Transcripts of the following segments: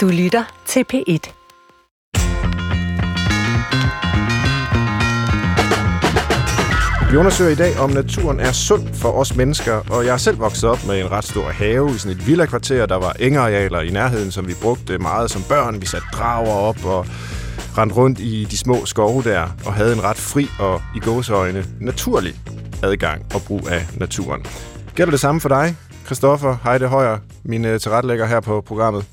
Du lytter til P1. Vi undersøger i dag, om naturen er sund for os mennesker, og jeg er selv vokset op med en ret stor have i sådan et villa-kvarter. Der var engarealer i nærheden, som vi brugte meget som børn. Vi satte drager op og rendte rundt i de små skove der, og havde en ret fri og i gåseøjne naturlig adgang og brug af naturen. Gælder det samme for dig, Christoffer Heide Højer, min øh, tilrettelægger her på programmet?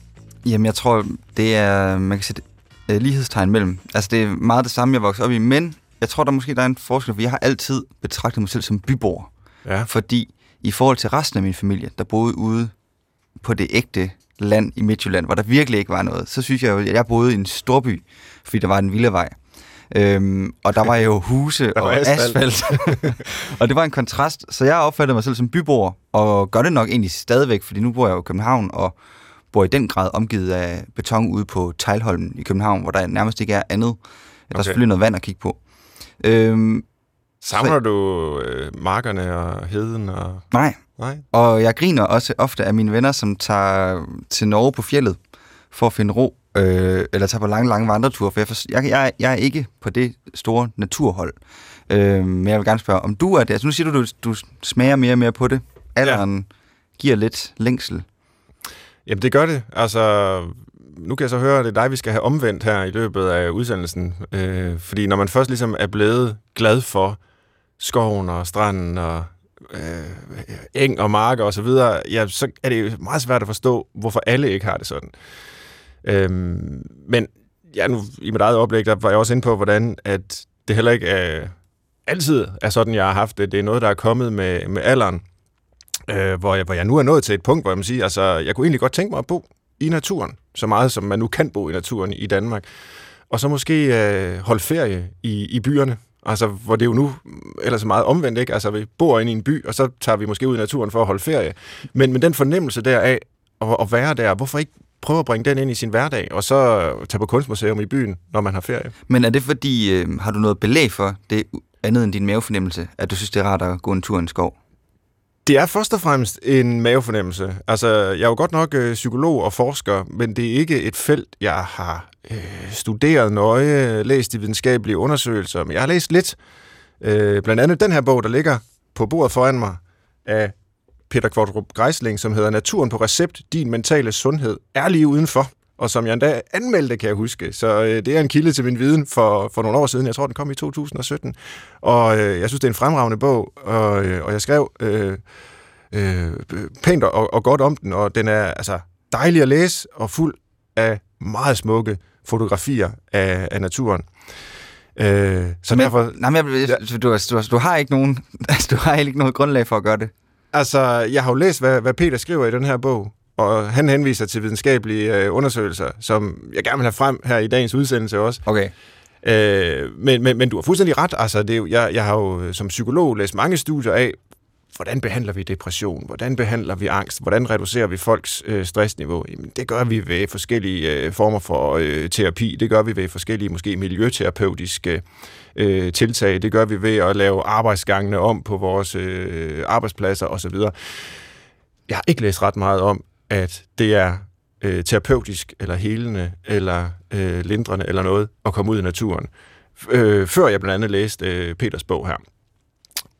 Jamen, jeg tror, det er, man kan sige, uh, lighedstegn mellem. Altså, det er meget det samme, jeg voksede op i, men jeg tror, der måske der er en forskel, for jeg har altid betragtet mig selv som byborger. Ja. Fordi i forhold til resten af min familie, der boede ude på det ægte land i Midtjylland, hvor der virkelig ikke var noget, så synes jeg jo, at jeg boede i en storby, fordi der var en villavej. Øhm, og der var jo huse var og asfalt. asfalt. og det var en kontrast, så jeg opfattede mig selv som byborger, og gør det nok egentlig stadigvæk, fordi nu bor jeg jo i København, og bor i den grad omgivet af beton ude på Tejlholmen i København, hvor der nærmest ikke er andet. Der er Okay. selvfølgelig noget vand at kigge på. Øhm, Savner du øh, markerne og heden? Og... nej, Nej? Og jeg griner også ofte af mine venner, som tager til Norge på fjellet for at finde ro, øh, eller tager på lange, lange vandreture, for jeg, for, jeg, jeg, jeg er ikke på det store naturhold. Øh, men jeg vil gerne spørge, om du er det? Altså, nu siger du, du, du smager mere og mere på det. Alderen ja. giver lidt længsel. Jamen, det gør det. Altså, nu kan jeg så høre, at det er dig, vi skal have omvendt her i løbet af udsendelsen. Øh, fordi når man først ligesom er blevet glad for skoven og stranden og øh, eng og marker og så videre, ja, så er det jo meget svært at forstå, hvorfor alle ikke har det sådan. Øh, men ja, nu i mit eget oplæg, der var jeg også inde på, hvordan at det heller ikke er, altid er sådan, jeg har haft det. Det er noget, der er kommet med, med alderen, øh, hvor, jeg, hvor jeg nu er nået til et punkt, hvor jeg må sige, altså, jeg kunne egentlig godt tænke mig at bo i naturen, så meget som man nu kan bo i naturen i Danmark. Og så måske øh, holde ferie i, i byerne, altså hvor det jo nu ellers er meget omvendt, ikke? Altså vi bor inde i en by, og så tager vi måske ud i naturen for at holde ferie. Men, men den fornemmelse der af at, at være der, hvorfor ikke prøve at bringe den ind i sin hverdag, og så tage på kunstmuseum i byen, når man har ferie? Men er det fordi, øh, har du noget belæg for det andet end din mavefornemmelse, at du synes, det er rart at gå en tur i en skov? Det er først og fremmest en mavefornemmelse. Altså, jeg er jo godt nok øh, psykolog og forsker, men det er ikke et felt, jeg har øh, studeret nøje, læst i videnskabelige undersøgelser, men jeg har læst lidt. Øh, blandt andet den her bog, der ligger på bordet foran mig, af Peter Kvartrup Greisling, som hedder Naturen på recept, din mentale sundhed, er lige udenfor, og som jeg endda anmeldte, kan jeg huske. Så øh, det er en kilde til min viden for, for nogle år siden. Jeg tror, den kom i 2017. Og øh, jeg synes, det er en fremragende bog, og, øh, og jeg skrev øh, øh, pænt og, og godt om den, og den er altså dejlig at læse og fuld af meget smukke fotografier af, af naturen. Øh, så Men- derfor, Nej, men jeg, du, du, du, du, har ikke nogen, altså, du har ikke noget grundlag for at gøre det. Altså, jeg har jo læst, hvad, hvad Peter skriver i den her bog, og han henviser til videnskabelige øh, undersøgelser, som jeg gerne vil have frem her i dagens udsendelse også. Okay. Øh, men, men, men du har fuldstændig ret. Altså, det er jo, jeg, jeg har jo øh, som psykolog læst mange studier af, hvordan behandler vi depression, hvordan behandler vi angst, hvordan reducerer vi folks øh, stressniveau. Jamen, det gør vi ved forskellige øh, former for øh, terapi, det gør vi ved forskellige måske miljøterapeutiske øh, tiltag, det gør vi ved at lave arbejdsgangene om på vores øh, arbejdspladser osv. Jeg har ikke læst ret meget om, at det er øh, terapeutisk, eller helende, eller øh, lindrende, eller noget, at komme ud i naturen. Øh, før jeg blandt andet læste øh, Peters bog her.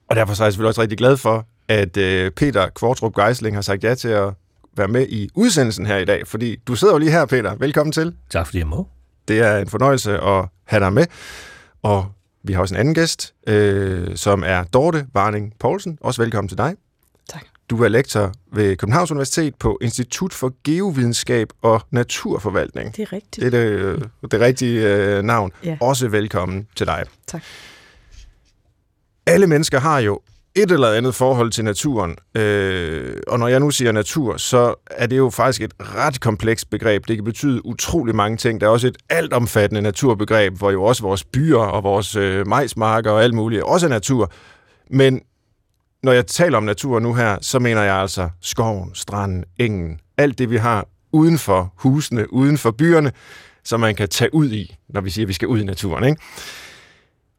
Og derfor så er jeg selvfølgelig også rigtig glad for, at øh, Peter Kvartrup Geisling har sagt ja til at være med i udsendelsen her i dag, fordi du sidder jo lige her, Peter. Velkommen til. Tak fordi jeg må. Det er en fornøjelse at have dig med. Og vi har også en anden gæst, øh, som er Dorte Varning Poulsen. Også velkommen til dig. Du er lektor ved Københavns Universitet på Institut for Geovidenskab og Naturforvaltning. Det er rigtigt. Det er det, øh, det rigtige øh, navn. Ja. Også velkommen til dig. Tak. Alle mennesker har jo et eller andet forhold til naturen. Øh, og når jeg nu siger natur, så er det jo faktisk et ret komplekst begreb. Det kan betyde utrolig mange ting. Der er også et altomfattende naturbegreb, hvor jo også vores byer og vores øh, majsmarker og alt muligt også er natur. Men når jeg taler om natur nu her, så mener jeg altså skoven, stranden, engen, alt det vi har uden for husene, uden for byerne, som man kan tage ud i, når vi siger, at vi skal ud i naturen. Ikke?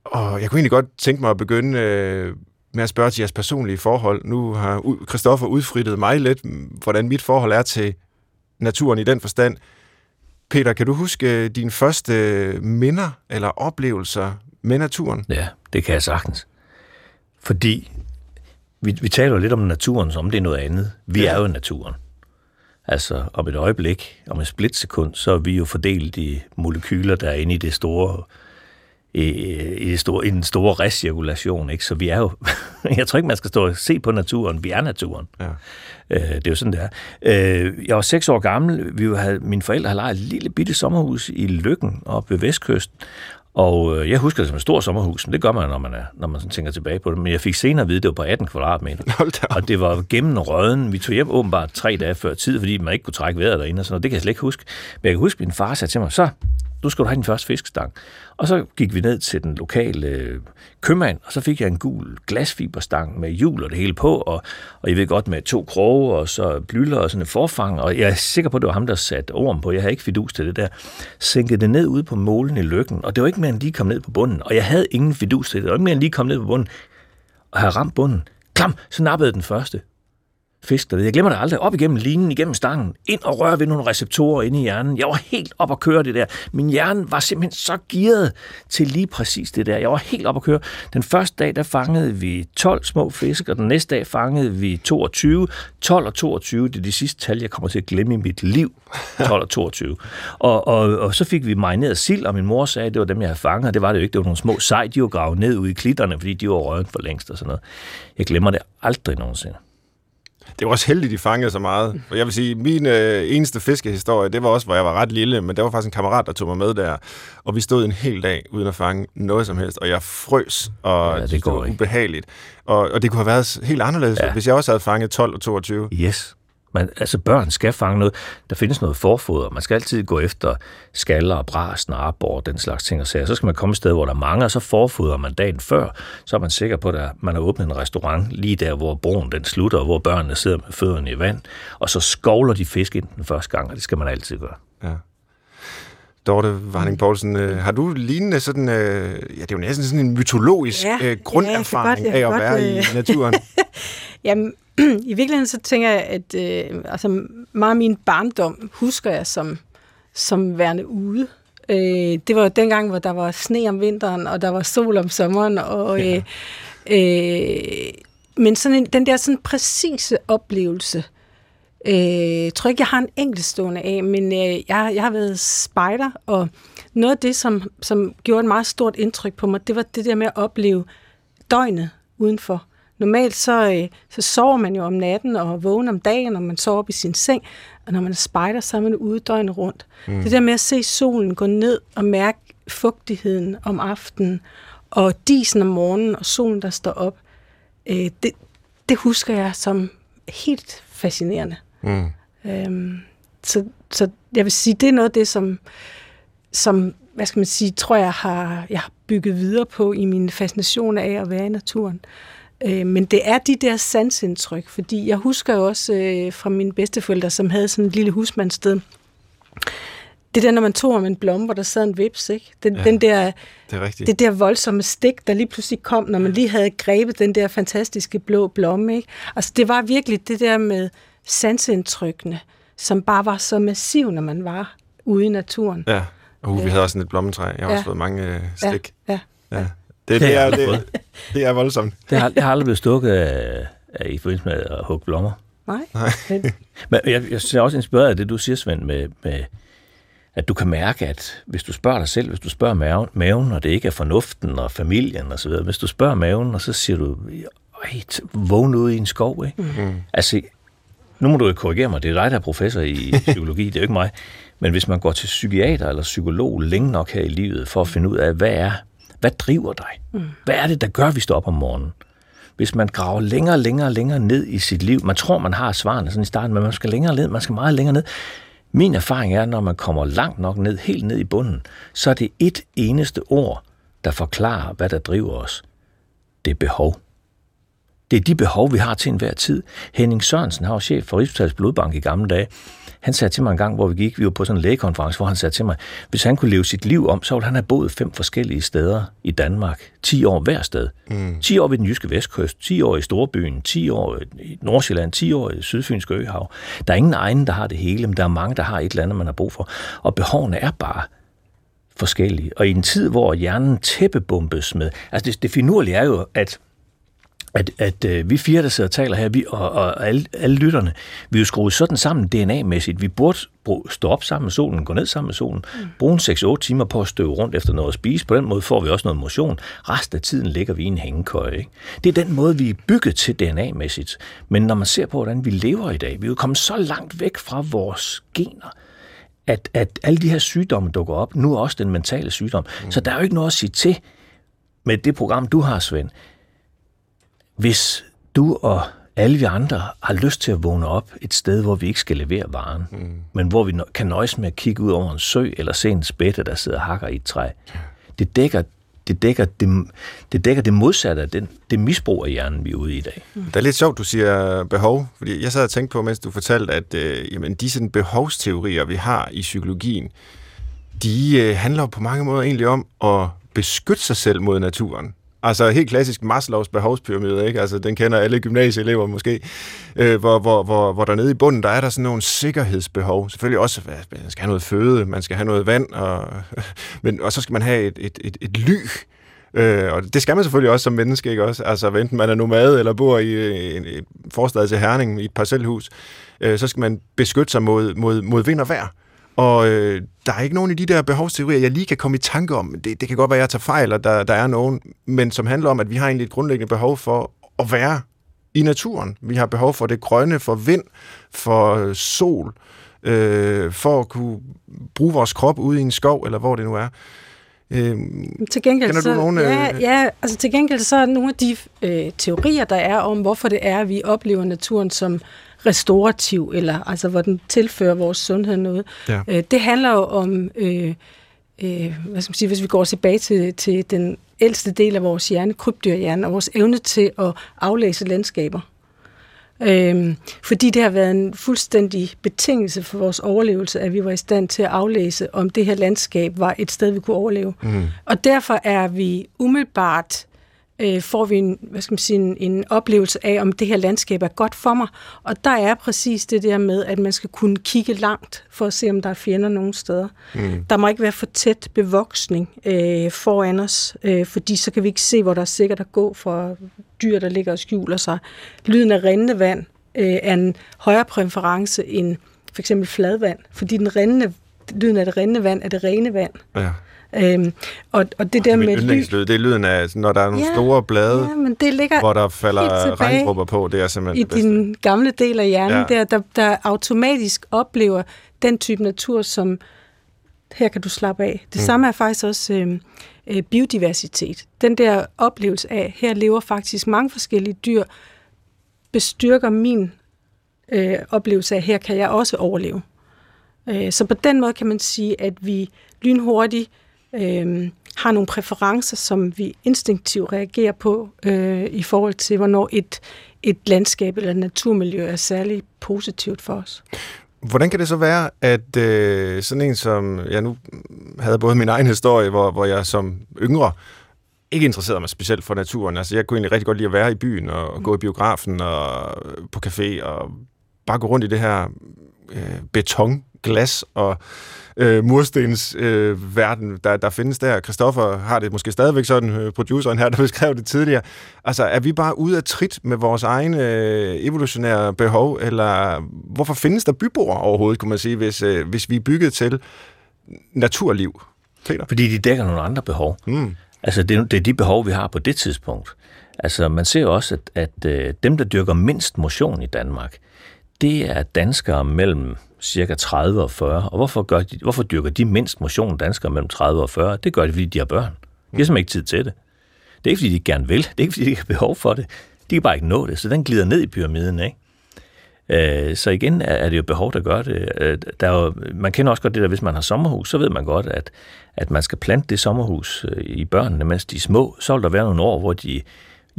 Og jeg kunne egentlig godt tænke mig at begynde øh, med at spørge til jeres personlige forhold. Nu har Christoffer udfrittet mig lidt, hvordan mit forhold er til naturen i den forstand. Peter, kan du huske øh, dine første øh, minder eller oplevelser med naturen? Ja, det kan jeg sagtens. Fordi vi, vi taler lidt om naturen, som det er noget andet. Vi ja. er jo naturen. Altså, om et øjeblik, om et splitsekund, så er vi jo fordelt i molekyler, der er inde i det store i, i, det store, i den store recirkulation, ikke? Så vi er jo... jeg tror ikke, man skal stå og se på naturen. Vi er naturen. Ja. Øh, det er jo sådan, det er. Øh, jeg var seks år gammel. Vi havde, mine forældre havde lejet et lille bitte sommerhus i Lykken oppe ved Vestkysten. Og øh, jeg husker det som et stort sommerhus, men det gør man, når man, er, når man sådan tænker tilbage på det. Men jeg fik senere at vide, at det var på 18 kvadratmeter. Og det var gennem røden. Vi tog hjem åbenbart tre dage før tid, fordi man ikke kunne trække vejret derinde og sådan noget. Det kan jeg slet ikke huske. Men jeg kan huske, at min far sagde til mig, så, du skal du have din første fiskestang. Og så gik vi ned til den lokale øh, købmand, og så fik jeg en gul glasfiberstang med hjul og det hele på, og, og jeg ved godt med to kroge og så blyller og sådan en forfang, og jeg er sikker på, at det var ham, der satte orm på. Jeg havde ikke fidus til det der. Sænkede det ned ude på målen i lykken, og det var ikke mere end lige kom ned på bunden, og jeg havde ingen fidus til det. Det var ikke mere end lige kom ned på bunden, og havde ramt bunden. Klam, så nappede den første fisk dernede. Jeg glemmer det aldrig. Op igennem linen, igennem stangen, ind og røre ved nogle receptorer inde i hjernen. Jeg var helt op at køre det der. Min hjerne var simpelthen så gearet til lige præcis det der. Jeg var helt op at køre. Den første dag, der fangede vi 12 små fisk, og den næste dag fangede vi 22. 12 og 22, det er de sidste tal, jeg kommer til at glemme i mit liv. 12 og 22. Og, og, og så fik vi marineret sild, og min mor sagde, at det var dem, jeg havde fanget. Det var det jo ikke. Det var nogle små sej, de var gravet ned ude i klitterne, fordi de var røget for længst og sådan noget. Jeg glemmer det aldrig nogensinde. Det var også heldigt, de fangede så meget. Og jeg vil sige, min øh, eneste fiskehistorie, det var også, hvor jeg var ret lille, men der var faktisk en kammerat, der tog mig med der. Og vi stod en hel dag uden at fange noget som helst, og jeg frøs, og ja, det, det var ikke. ubehageligt. Og, og det kunne have været helt anderledes, ja. hvis jeg også havde fanget 12 og 22. Yes. Man, altså børn skal fange noget. Der findes noget forfoder. Man skal altid gå efter skaller og bras, snarbord og den slags ting og sager. Så skal man komme et sted, hvor der er mange, og så forfoder man dagen før. Så er man sikker på, at man har åbnet en restaurant lige der, hvor broen den slutter, og hvor børnene sidder med fødderne i vand. Og så skovler de fisk ind den første gang, og det skal man altid gøre. Ja. Dorte Varning Poulsen, øh, har du lignende sådan, øh, ja, det er jo næsten sådan en mytologisk ja, øh, grunderfaring ja, godt, af at være i naturen? Jamen, i virkeligheden så tænker jeg, at øh, altså, meget af min barndom husker jeg som, som værende ude. Øh, det var jo dengang, hvor der var sne om vinteren, og der var sol om sommeren, og ja. øh, øh, men sådan en, den der sådan præcise oplevelse, øh, jeg tror ikke, jeg har en enkeltstående af, men øh, jeg, jeg har været spejder, og noget af det, som, som gjorde et meget stort indtryk på mig, det var det der med at opleve døgnet udenfor. Normalt så, øh, så sover man jo om natten og vågner om dagen, og man sover op i sin seng. Og når man er spejder, så er man ude døgnet rundt. Mm. Det der med at se solen gå ned og mærke fugtigheden om aftenen, og disen om morgenen, og solen, der står op, øh, det, det husker jeg som helt fascinerende. Mm. Øhm, så, så jeg vil sige, det er noget af det, som, som hvad skal man sige, tror jeg har, jeg har bygget videre på i min fascination af at være i naturen. Øh, men det er de der sansindtryk, fordi jeg husker jo også øh, fra mine bedsteforældre, som havde sådan et lille husmandssted, det der, når man tog om en blomme, hvor der sad en vips, ikke? Den, ja, den der, det, er det der voldsomme stik, der lige pludselig kom, når man lige havde grebet den der fantastiske blå blomme, ikke? Altså, det var virkelig det der med sansindtrykkene, som bare var så massiv, når man var ude i naturen. Ja, og uh, vi havde også et blommetræ. Jeg har ja. også fået mange øh, stik. Ja, ja. ja. Det, det, er, det, det er voldsomt. Det har, det har aldrig blevet stukket af, af, i forbindelse med at hugge blommer. Nej. Nej. Men jeg, jeg er også inspireret af det, du siger, Svend, med, med, at du kan mærke, at hvis du spørger dig selv, hvis du spørger maven, maven og det ikke er fornuften og familien og så videre, hvis du spørger maven, og så siger du, vågn ude i en skov, ikke? Mm. Altså, nu må du jo korrigere mig, det er dig, der er professor i psykologi, det er jo ikke mig. Men hvis man går til psykiater eller psykolog længe nok her i livet, for at finde ud af, hvad er hvad driver dig? Mm. Hvad er det, der gør, at vi står op om morgenen? Hvis man graver længere og længere længere ned i sit liv, man tror, man har svarene sådan i starten, men man skal længere ned, man skal meget længere ned. Min erfaring er, at når man kommer langt nok ned, helt ned i bunden, så er det et eneste ord, der forklarer, hvad der driver os. Det er behov. Det er de behov, vi har til enhver tid. Henning Sørensen, har jo chef for Rigshospitalets Blodbank i gamle dage, Han sagde til mig en gang, hvor vi gik, vi var på sådan en lægekonference, hvor han sagde til mig, hvis han kunne leve sit liv om, så ville han have boet fem forskellige steder i Danmark. 10 år hver sted. Mm. 10 år ved den jyske vestkyst, 10 år i Storbyen, 10 år i Nordsjælland, 10 år i Sydfynske Øhav. Der er ingen egen, der har det hele, men der er mange, der har et eller andet, man har brug for. Og behovene er bare forskellige. Og i en tid, hvor hjernen tæppebumpes med... Altså det, det finurlige er jo, at at, at øh, vi fire, der sidder og taler her, vi, og, og alle, alle lytterne, vi er jo skruet sådan sammen DNA-mæssigt. Vi burde stå op sammen med solen, gå ned sammen med solen, mm. bruge en 6-8 timer på at støve rundt efter noget at spise. På den måde får vi også noget motion. Resten af tiden ligger vi i en hængekøje. Ikke? Det er den måde, vi er bygget til DNA-mæssigt. Men når man ser på, hvordan vi lever i dag, vi er jo kommet så langt væk fra vores gener, at, at alle de her sygdomme dukker op. Nu er også den mentale sygdom. Mm. Så der er jo ikke noget at sige til med det program, du har, Svend hvis du og alle vi andre har lyst til at vågne op et sted, hvor vi ikke skal levere varen, mm. men hvor vi kan nøjes med at kigge ud over en sø eller se en spætte, der sidder og hakker i et træ. Det dækker det dækker det, det, dækker det modsatte af den, det misbrug af hjernen, vi er ude i i dag. Mm. Det er lidt sjovt, du siger behov, fordi jeg sad og tænkte på, mens du fortalte, at øh, jamen, de sådan behovsteorier, vi har i psykologien, de øh, handler på mange måder egentlig om at beskytte sig selv mod naturen. Altså helt klassisk Maslows behovspyramide, ikke? Altså, den kender alle gymnasieelever måske, øh, hvor, hvor, hvor, hvor der nede i bunden, der er der sådan nogle sikkerhedsbehov. Selvfølgelig også, man skal have noget føde, man skal have noget vand, og, men, og så skal man have et, et, et, et ly, Øh, og det skal man selvfølgelig også som menneske, ikke også? Altså, enten man er nomade eller bor i øh, en, en forstad til Herning i et parcelhus, øh, så skal man beskytte sig mod, mod, mod vind og vejr. Og øh, der er ikke nogen af de der behovsteorier, jeg lige kan komme i tanke om. Det, det kan godt være, at jeg tager fejl, og der, der er nogen, men som handler om, at vi har egentlig et grundlæggende behov for at være i naturen. Vi har behov for det grønne, for vind, for øh, sol, øh, for at kunne bruge vores krop ude i en skov, eller hvor det nu er. Øh, til gengæld, så, nogen, ja, øh... ja, altså til gengæld så er nogle af de øh, teorier, der er om, hvorfor det er, at vi oplever naturen som restaurativ, eller altså hvor den tilfører vores sundhed noget. Ja. Øh, det handler jo om, øh, øh, hvad skal man sige, hvis vi går tilbage til, til den ældste del af vores hjerne, krybdyrhjerne, og vores evne til at aflæse landskaber. Øhm, fordi det har været en fuldstændig betingelse for vores overlevelse, at vi var i stand til at aflæse, om det her landskab var et sted, vi kunne overleve. Mm. Og derfor er vi umiddelbart øh, får vi en, hvad skal man sige, en, en oplevelse af, om det her landskab er godt for mig. Og der er præcis det der med, at man skal kunne kigge langt for at se, om der er fjender nogen steder. Mm. Der må ikke være for tæt bevoksning øh, foran os, øh, fordi så kan vi ikke se, hvor der er sikkert at gå for dyr, der ligger og skjuler sig. Lyden af rindende vand øh, er en højere præference end for eksempel fladvand, fordi den rindende, lyden af det rindende vand er det rene vand. Ja. Øhm, og, og det der med yndlingslyd, det er lyden af, når der er nogle ja, store blade, ja, men det ligger hvor der falder regndrupper på, det er simpelthen I det din gamle del af hjernen, ja. der, der, der automatisk oplever den type natur, som her kan du slappe af. Det mm. samme er faktisk også øh, øh, biodiversitet. Den der oplevelse af, her lever faktisk mange forskellige dyr, bestyrker min øh, oplevelse af, her kan jeg også overleve. Øh, så på den måde kan man sige, at vi lynhurtigt øh, har nogle præferencer, som vi instinktivt reagerer på øh, i forhold til, hvornår et, et landskab eller et naturmiljø er særlig positivt for os. Hvordan kan det så være, at øh, sådan en som, jeg nu havde både min egen historie, hvor, hvor jeg som yngre ikke interesserede mig specielt for naturen. Altså, jeg kunne egentlig rigtig godt lide at være i byen og, og gå i biografen og øh, på café og bare gå rundt i det her øh, beton, glas og øh, murstens øh, verden, der, der findes der. Christoffer har det måske stadigvæk sådan, øh, produceren her, der beskrev det tidligere. Altså, er vi bare ude af trit med vores egne øh, evolutionære behov, eller hvorfor findes der byboer overhovedet, kunne man sige, hvis, øh, hvis vi er bygget til naturliv? Peter? Fordi de dækker nogle andre behov. Mm. Altså, det, det er de behov, vi har på det tidspunkt. Altså, man ser også, at, at øh, dem, der dyrker mindst motion i Danmark, det er danskere mellem cirka 30 og 40. Og hvorfor, gør de, hvorfor dyrker de mindst motion danskere mellem 30 og 40? Det gør de, fordi de har børn. De har simpelthen ikke tid til det. Det er ikke, fordi de gerne vil. Det er ikke, fordi de har behov for det. De kan bare ikke nå det, så den glider ned i pyramiden, ikke? Øh, så igen er det jo behov, der gør det. Øh, der er jo, man kender også godt det der, hvis man har sommerhus, så ved man godt, at, at man skal plante det sommerhus øh, i børnene, mens de er små. Så vil der være nogle år, hvor de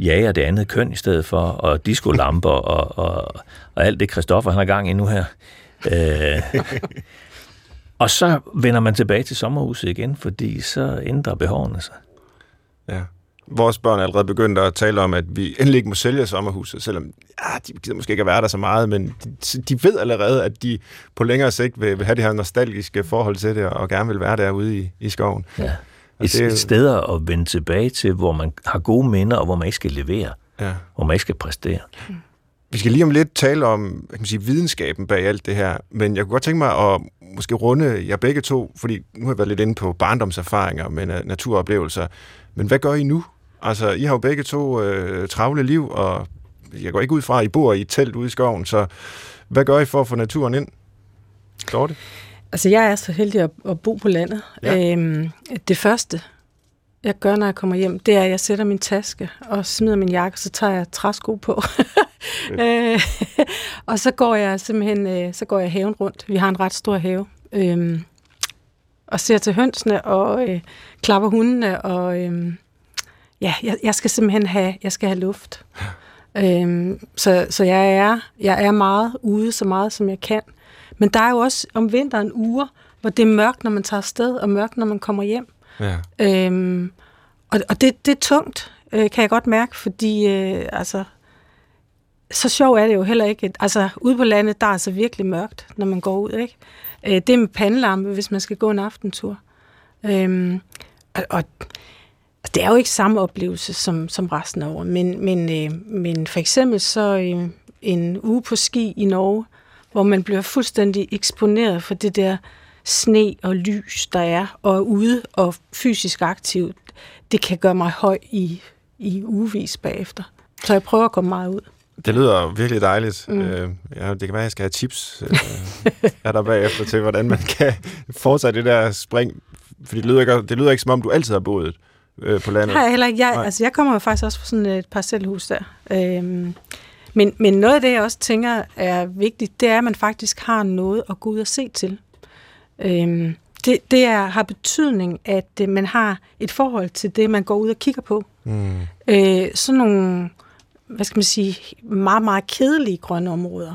jager det andet køn i stedet for, og discolamper og, og, og alt det, Christoffer han har gang i nu her. øh, og så vender man tilbage til sommerhuset igen, fordi så ændrer behovene sig. Ja. Vores børn er allerede begyndt at tale om, at vi endelig ikke må sælge sommerhuset, selvom ja, de gider måske ikke at være der så meget, men de, de ved allerede, at de på længere sigt vil, vil have det her nostalgiske forhold til det, og gerne vil være derude i, i skoven. Ja. Et, det er, et sted at vende tilbage til, hvor man har gode minder, og hvor man ikke skal levere, ja. hvor man ikke skal præstere. Vi skal lige om lidt tale om kan man sige, videnskaben bag alt det her, men jeg kunne godt tænke mig at måske runde jer begge to, fordi nu har jeg været lidt inde på barndomserfaringer med naturoplevelser, men hvad gør I nu? Altså, I har jo begge to øh, travle liv, og jeg går ikke ud fra, at I bor i et telt ude i skoven, så hvad gør I for at få naturen ind? det? Altså, jeg er så heldig at, at bo på landet. Ja. Øhm, det første, jeg gør, når jeg kommer hjem, det er, at jeg sætter min taske og smider min jakke, så tager jeg træsko på. øh, og så går jeg simpelthen øh, så går jeg haven rundt. Vi har en ret stor have. Øh, og ser til hønsene og øh, klapper hundene. Og øh, ja, jeg, jeg skal simpelthen have, jeg skal have luft. Øh, så så jeg, er, jeg er meget ude, så meget som jeg kan. Men der er jo også om vinteren uger, hvor det er mørkt, når man tager afsted, og mørkt, når man kommer hjem. Ja. Øhm, og og det, det er tungt, øh, kan jeg godt mærke, fordi øh, altså, så sjov er det jo heller ikke. Altså, ude på landet, der er altså virkelig mørkt, når man går ud, ikke? Øh, det er med pandelampe, hvis man skal gå en aftentur. Øhm, og, og det er jo ikke samme oplevelse som, som resten af året, men, men, øh, men for eksempel så øh, en uge på ski i Norge, hvor man bliver fuldstændig eksponeret for det der sne og lys, der er, og er ude og fysisk aktiv, det kan gøre mig høj i, i ugevis bagefter. Så jeg prøver at komme meget ud. Det lyder virkelig dejligt. Mm. Øh, ja, det kan være, at jeg skal have tips øh, er der bagefter til, hvordan man kan foretage det der spring. Fordi det lyder ikke, det lyder ikke som om, du altid har boet øh, på landet. Nej, heller ikke. Jeg, altså, jeg kommer jo faktisk også fra sådan et parcelhus der. Øhm, men, men noget af det, jeg også tænker er vigtigt, det er, at man faktisk har noget at gå ud og se til. Øhm, det det er, har betydning, at øh, man har et forhold til det, man går ud og kigger på. Mm. Øh, sådan nogle, hvad skal man sige, meget, meget kedelige grønne områder,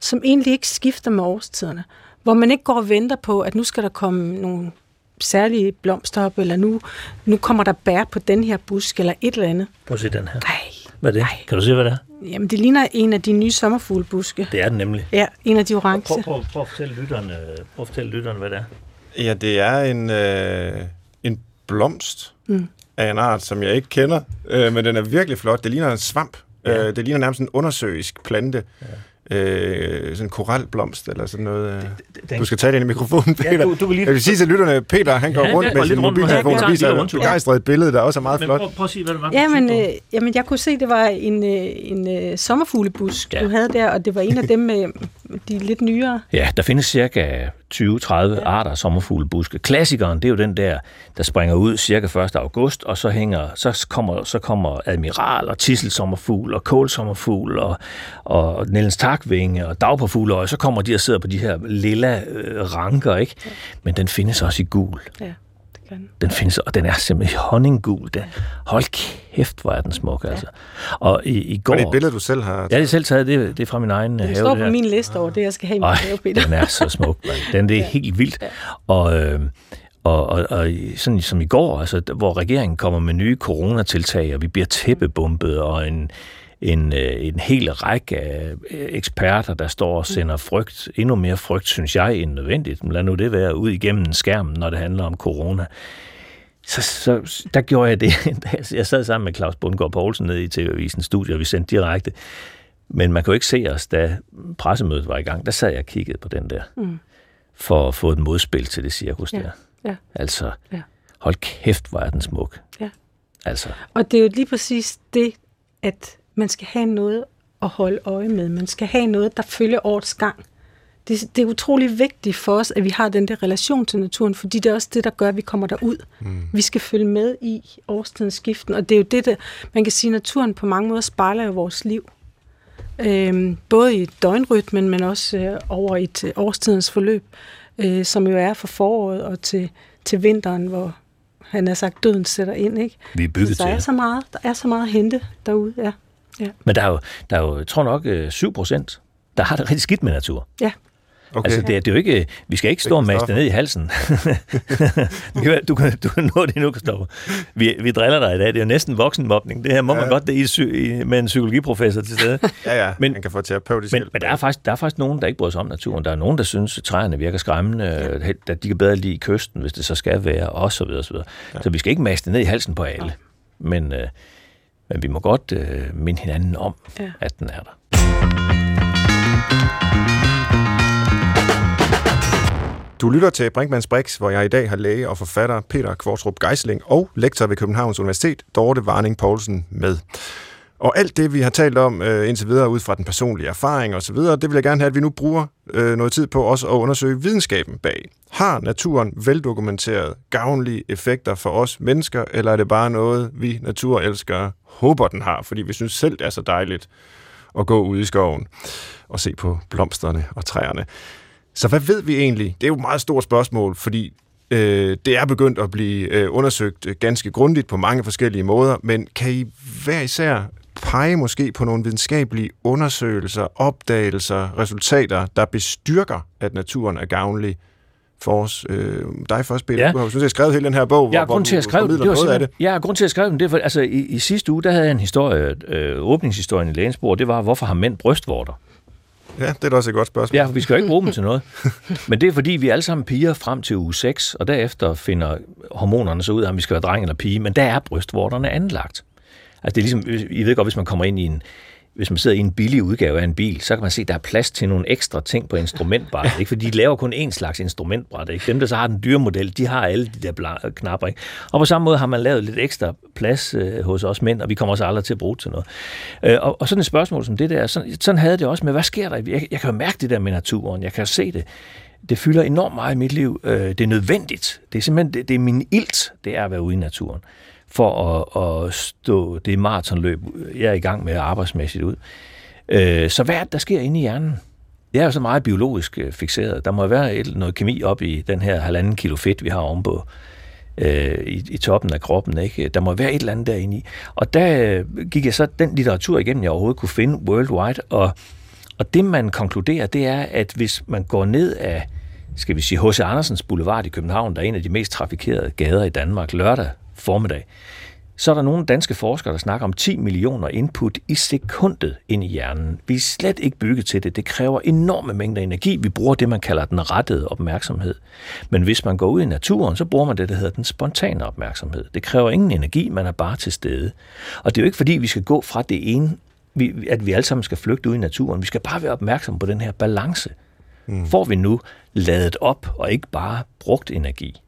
som egentlig ikke skifter med årstiderne. Hvor man ikke går og venter på, at nu skal der komme nogle særlige blomster op, eller nu, nu kommer der bær på den her busk, eller et eller andet. Prøv at se den her. Nej. Hvad er det? Nej. Kan du se, hvad det er? Jamen, det ligner en af de nye sommerfuglebuske. Det er den nemlig. Ja, en af de orange. Prøv, prøv, prøv, at fortælle lytterne, prøv at fortælle lytterne, hvad det er. Ja, det er en, øh, en blomst mm. af en art, som jeg ikke kender, øh, men den er virkelig flot. Det ligner en svamp. Ja. Øh, det ligner nærmest en undersøisk plante. Ja øh, sådan en koralblomst eller sådan noget. Øh. Den, du skal tage det ind i mikrofonen, Peter. Ja, du, du vil lige... Jeg vil sige til lytterne, Peter han går ja, rundt med sin mobiltelefon og viser et begejstret billede, der også er meget men flot. Prøv, prøv at sige, hvad det var. Ja, men, øh, jamen, jeg kunne se, det var en, øh, en øh, sommerfuglebusk, ja. du havde der, og det var en af dem med de lidt nyere. Ja, der findes cirka 20-30 ja. arter sommerfuglebuske. Klassikeren, det er jo den der, der springer ud cirka 1. august, og så hænger, så kommer, så kommer admiral og tisselsommerfugl og kålsommerfugl og, og Nellens takvinge og dagpåfugle, og så kommer de og sidder på de her lilla øh, ranker, ikke? Ja. Men den findes også i gul. Ja. Den. den findes, og den er simpelthen honninggul. Den. Hold kæft, hvor er den smuk, altså. Og i, i går... Og det er et billede, du selv har taget? Ja, det er selv taget. Det, det er fra min egen det have. Det står på der. min liste over det, jeg skal have i min have, Peter. den er så smuk, man. Den det er ja. helt vildt. Ja. Og... Øh, og, og, og sådan som i går, altså, hvor regeringen kommer med nye coronatiltag, og vi bliver tæppebumpet, og en, en, øh, en hel række af eksperter, der står og sender frygt, endnu mere frygt, synes jeg, end nødvendigt. Men lad nu det være ud igennem skærmen, når det handler om corona. Så, så der gjorde jeg det. Jeg sad sammen med Claus Bundgaard Poulsen nede i TV-avisen studie, og vi sendte direkte. Men man kunne ikke se os, da pressemødet var i gang. Der sad jeg og kiggede på den der, mm. for at få et modspil til det cirkus ja. der. Ja. Altså, ja. hold kæft, hvor er den smuk. Ja. Altså. Og det er jo lige præcis det, at man skal have noget at holde øje med. Man skal have noget, der følger årets gang. Det, det er utrolig vigtigt for os, at vi har den der relation til naturen, fordi det er også det, der gør, at vi kommer derud. Mm. Vi skal følge med i årstidens skiften, og det er jo det, der, man kan sige, at naturen på mange måder spejler jo vores liv. Øhm, både i døgnrytmen, men også øh, over et øh, årstidens forløb, øh, som jo er fra foråret og til, til vinteren, hvor han har sagt, døden sætter ind. Ikke? Vi er bygget så der til er så meget, Der er så meget at hente derude, ja. Ja. Men der er jo, der er jo, tror nok, 7 procent, der har det rigtig skidt med natur. Ja. Okay. Altså, det, er, det er jo ikke, vi skal ikke stå og maste ned i halsen. du, kan, du kan nå det nu, Kristoffer. Vi, vi driller dig i dag. Det er jo næsten voksenmobning. Det her må ja. man godt det i, i, med en psykologiprofessor til stede. ja, ja. Men, man kan få terapeutisk men, men der, er faktisk, der er faktisk nogen, der ikke bryder sig om naturen. Der er nogen, der synes, at træerne virker skræmmende. Ja. At de kan bedre lide kysten, hvis det så skal være, og så videre, så videre. Ja. Så vi skal ikke maste ned i halsen på alle. Ja. Men, øh, men vi må godt øh, minde hinanden om, ja. at den er der. Du lytter til Brinkmanns Brix, hvor jeg i dag har læge og forfatter Peter Kvartrup Geisling og lektor ved Københavns Universitet, Dorte Varning Poulsen, med. Og alt det, vi har talt om øh, indtil videre ud fra den personlige erfaring osv., det vil jeg gerne have, at vi nu bruger øh, noget tid på også at undersøge videnskaben bag. Har naturen veldokumenteret gavnlige effekter for os mennesker, eller er det bare noget, vi naturelskere håber, den har, fordi vi synes selv, det er så dejligt at gå ud i skoven og se på blomsterne og træerne. Så hvad ved vi egentlig? Det er jo et meget stort spørgsmål, fordi øh, det er begyndt at blive øh, undersøgt øh, ganske grundigt på mange forskellige måder, men kan I hver især pege måske på nogle videnskabelige undersøgelser, opdagelser, resultater, der bestyrker, at naturen er gavnlig for os. Øh, dig først, Peter. Ja. Du har jo skrevet hele den her bog, ja, hvor, grund til at skrive det, var af det. Ja, grund til at skrive den, det er, for, altså, i, i, sidste uge, der havde jeg en historie, øh, åbningshistorien i Lægensborg, det var, hvorfor har mænd brystvorter? Ja, det er da også et godt spørgsmål. Ja, for vi skal jo ikke bruge dem til noget. Men det er fordi, vi alle sammen piger frem til uge 6, og derefter finder hormonerne så ud af, om vi skal være dreng eller pige, men der er brystvorterne anlagt. Altså det er ligesom, I ved godt, hvis man kommer ind i en, hvis man sidder i en billig udgave af en bil, så kan man se, at der er plads til nogle ekstra ting på instrumentbrættet. Ikke? Fordi de laver kun én slags instrumentbræt. Ikke? Dem, der så har den dyre model, de har alle de der knapper. Ikke? Og på samme måde har man lavet lidt ekstra plads øh, hos os mænd, og vi kommer også aldrig til at bruge til noget. Øh, og, og sådan et spørgsmål som det der, sådan, sådan havde det også med, hvad sker der? Jeg, jeg kan jo mærke det der med naturen, jeg kan jo se det. Det fylder enormt meget i mit liv. Øh, det er nødvendigt. Det er simpelthen det, det er min ilt, det er at være ude i naturen for at, at stå det maratonløb, jeg er i gang med arbejdsmæssigt ud. Øh, så hvad er det, der sker inde i hjernen? Jeg er jo så meget biologisk øh, fixeret. Der må være et, noget kemi op i den her halvanden kilo fedt, vi har ovenpå øh, i, i toppen af kroppen. Ikke? Der må være et eller andet derinde i. Og der øh, gik jeg så den litteratur igennem, jeg overhovedet kunne finde worldwide, og, og det man konkluderer, det er, at hvis man går ned af, skal vi sige, H.C. Andersens Boulevard i København, der er en af de mest trafikerede gader i Danmark, lørdag formiddag, så er der nogle danske forskere, der snakker om 10 millioner input i sekundet ind i hjernen. Vi er slet ikke bygget til det. Det kræver enorme mængder energi. Vi bruger det, man kalder den rettede opmærksomhed. Men hvis man går ud i naturen, så bruger man det, der hedder den spontane opmærksomhed. Det kræver ingen energi, man er bare til stede. Og det er jo ikke fordi, vi skal gå fra det ene, at vi alle sammen skal flygte ud i naturen. Vi skal bare være opmærksom på den her balance. Mm. Får vi nu ladet op og ikke bare brugt energi?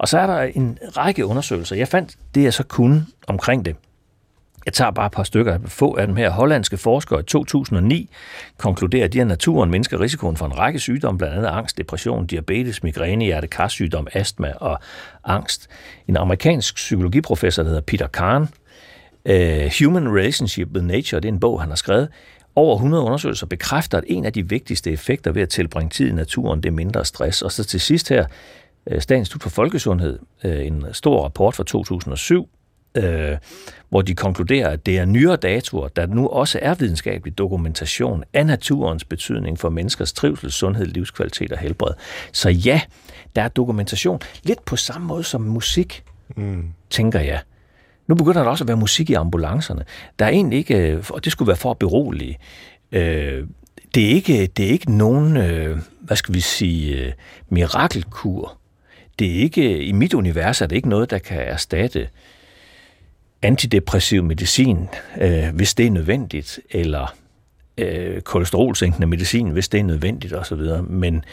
Og så er der en række undersøgelser. Jeg fandt det, jeg så kunne omkring det. Jeg tager bare et par stykker få af dem her. Hollandske forskere i 2009 konkluderer, at de her naturen mindsker risikoen for en række sygdomme, blandt andet angst, depression, diabetes, migræne, hjertekarsygdom, astma og angst. En amerikansk psykologiprofessor, der hedder Peter Kahn, uh, Human Relationship with Nature, det er en bog, han har skrevet, over 100 undersøgelser bekræfter, at en af de vigtigste effekter ved at tilbringe tid i naturen, det er mindre stress. Og så til sidst her, Statens Institut for Folkesundhed øh, en stor rapport fra 2007, øh, hvor de konkluderer, at det er nyere datoer, der nu også er videnskabelig dokumentation af naturens betydning for menneskers trivsel, sundhed, livskvalitet og helbred. Så ja, der er dokumentation. Lidt på samme måde som musik, mm. tænker jeg. Nu begynder der også at være musik i ambulancerne. Der er egentlig ikke, og det skulle være for at berolige, det er ikke, det er ikke nogen, hvad skal vi sige, mirakelkur det er ikke, i mit univers er det ikke noget, der kan erstatte antidepressiv medicin, øh, hvis det er nødvendigt, eller øh, kolesterolsænkende medicin, hvis det er nødvendigt osv. Men,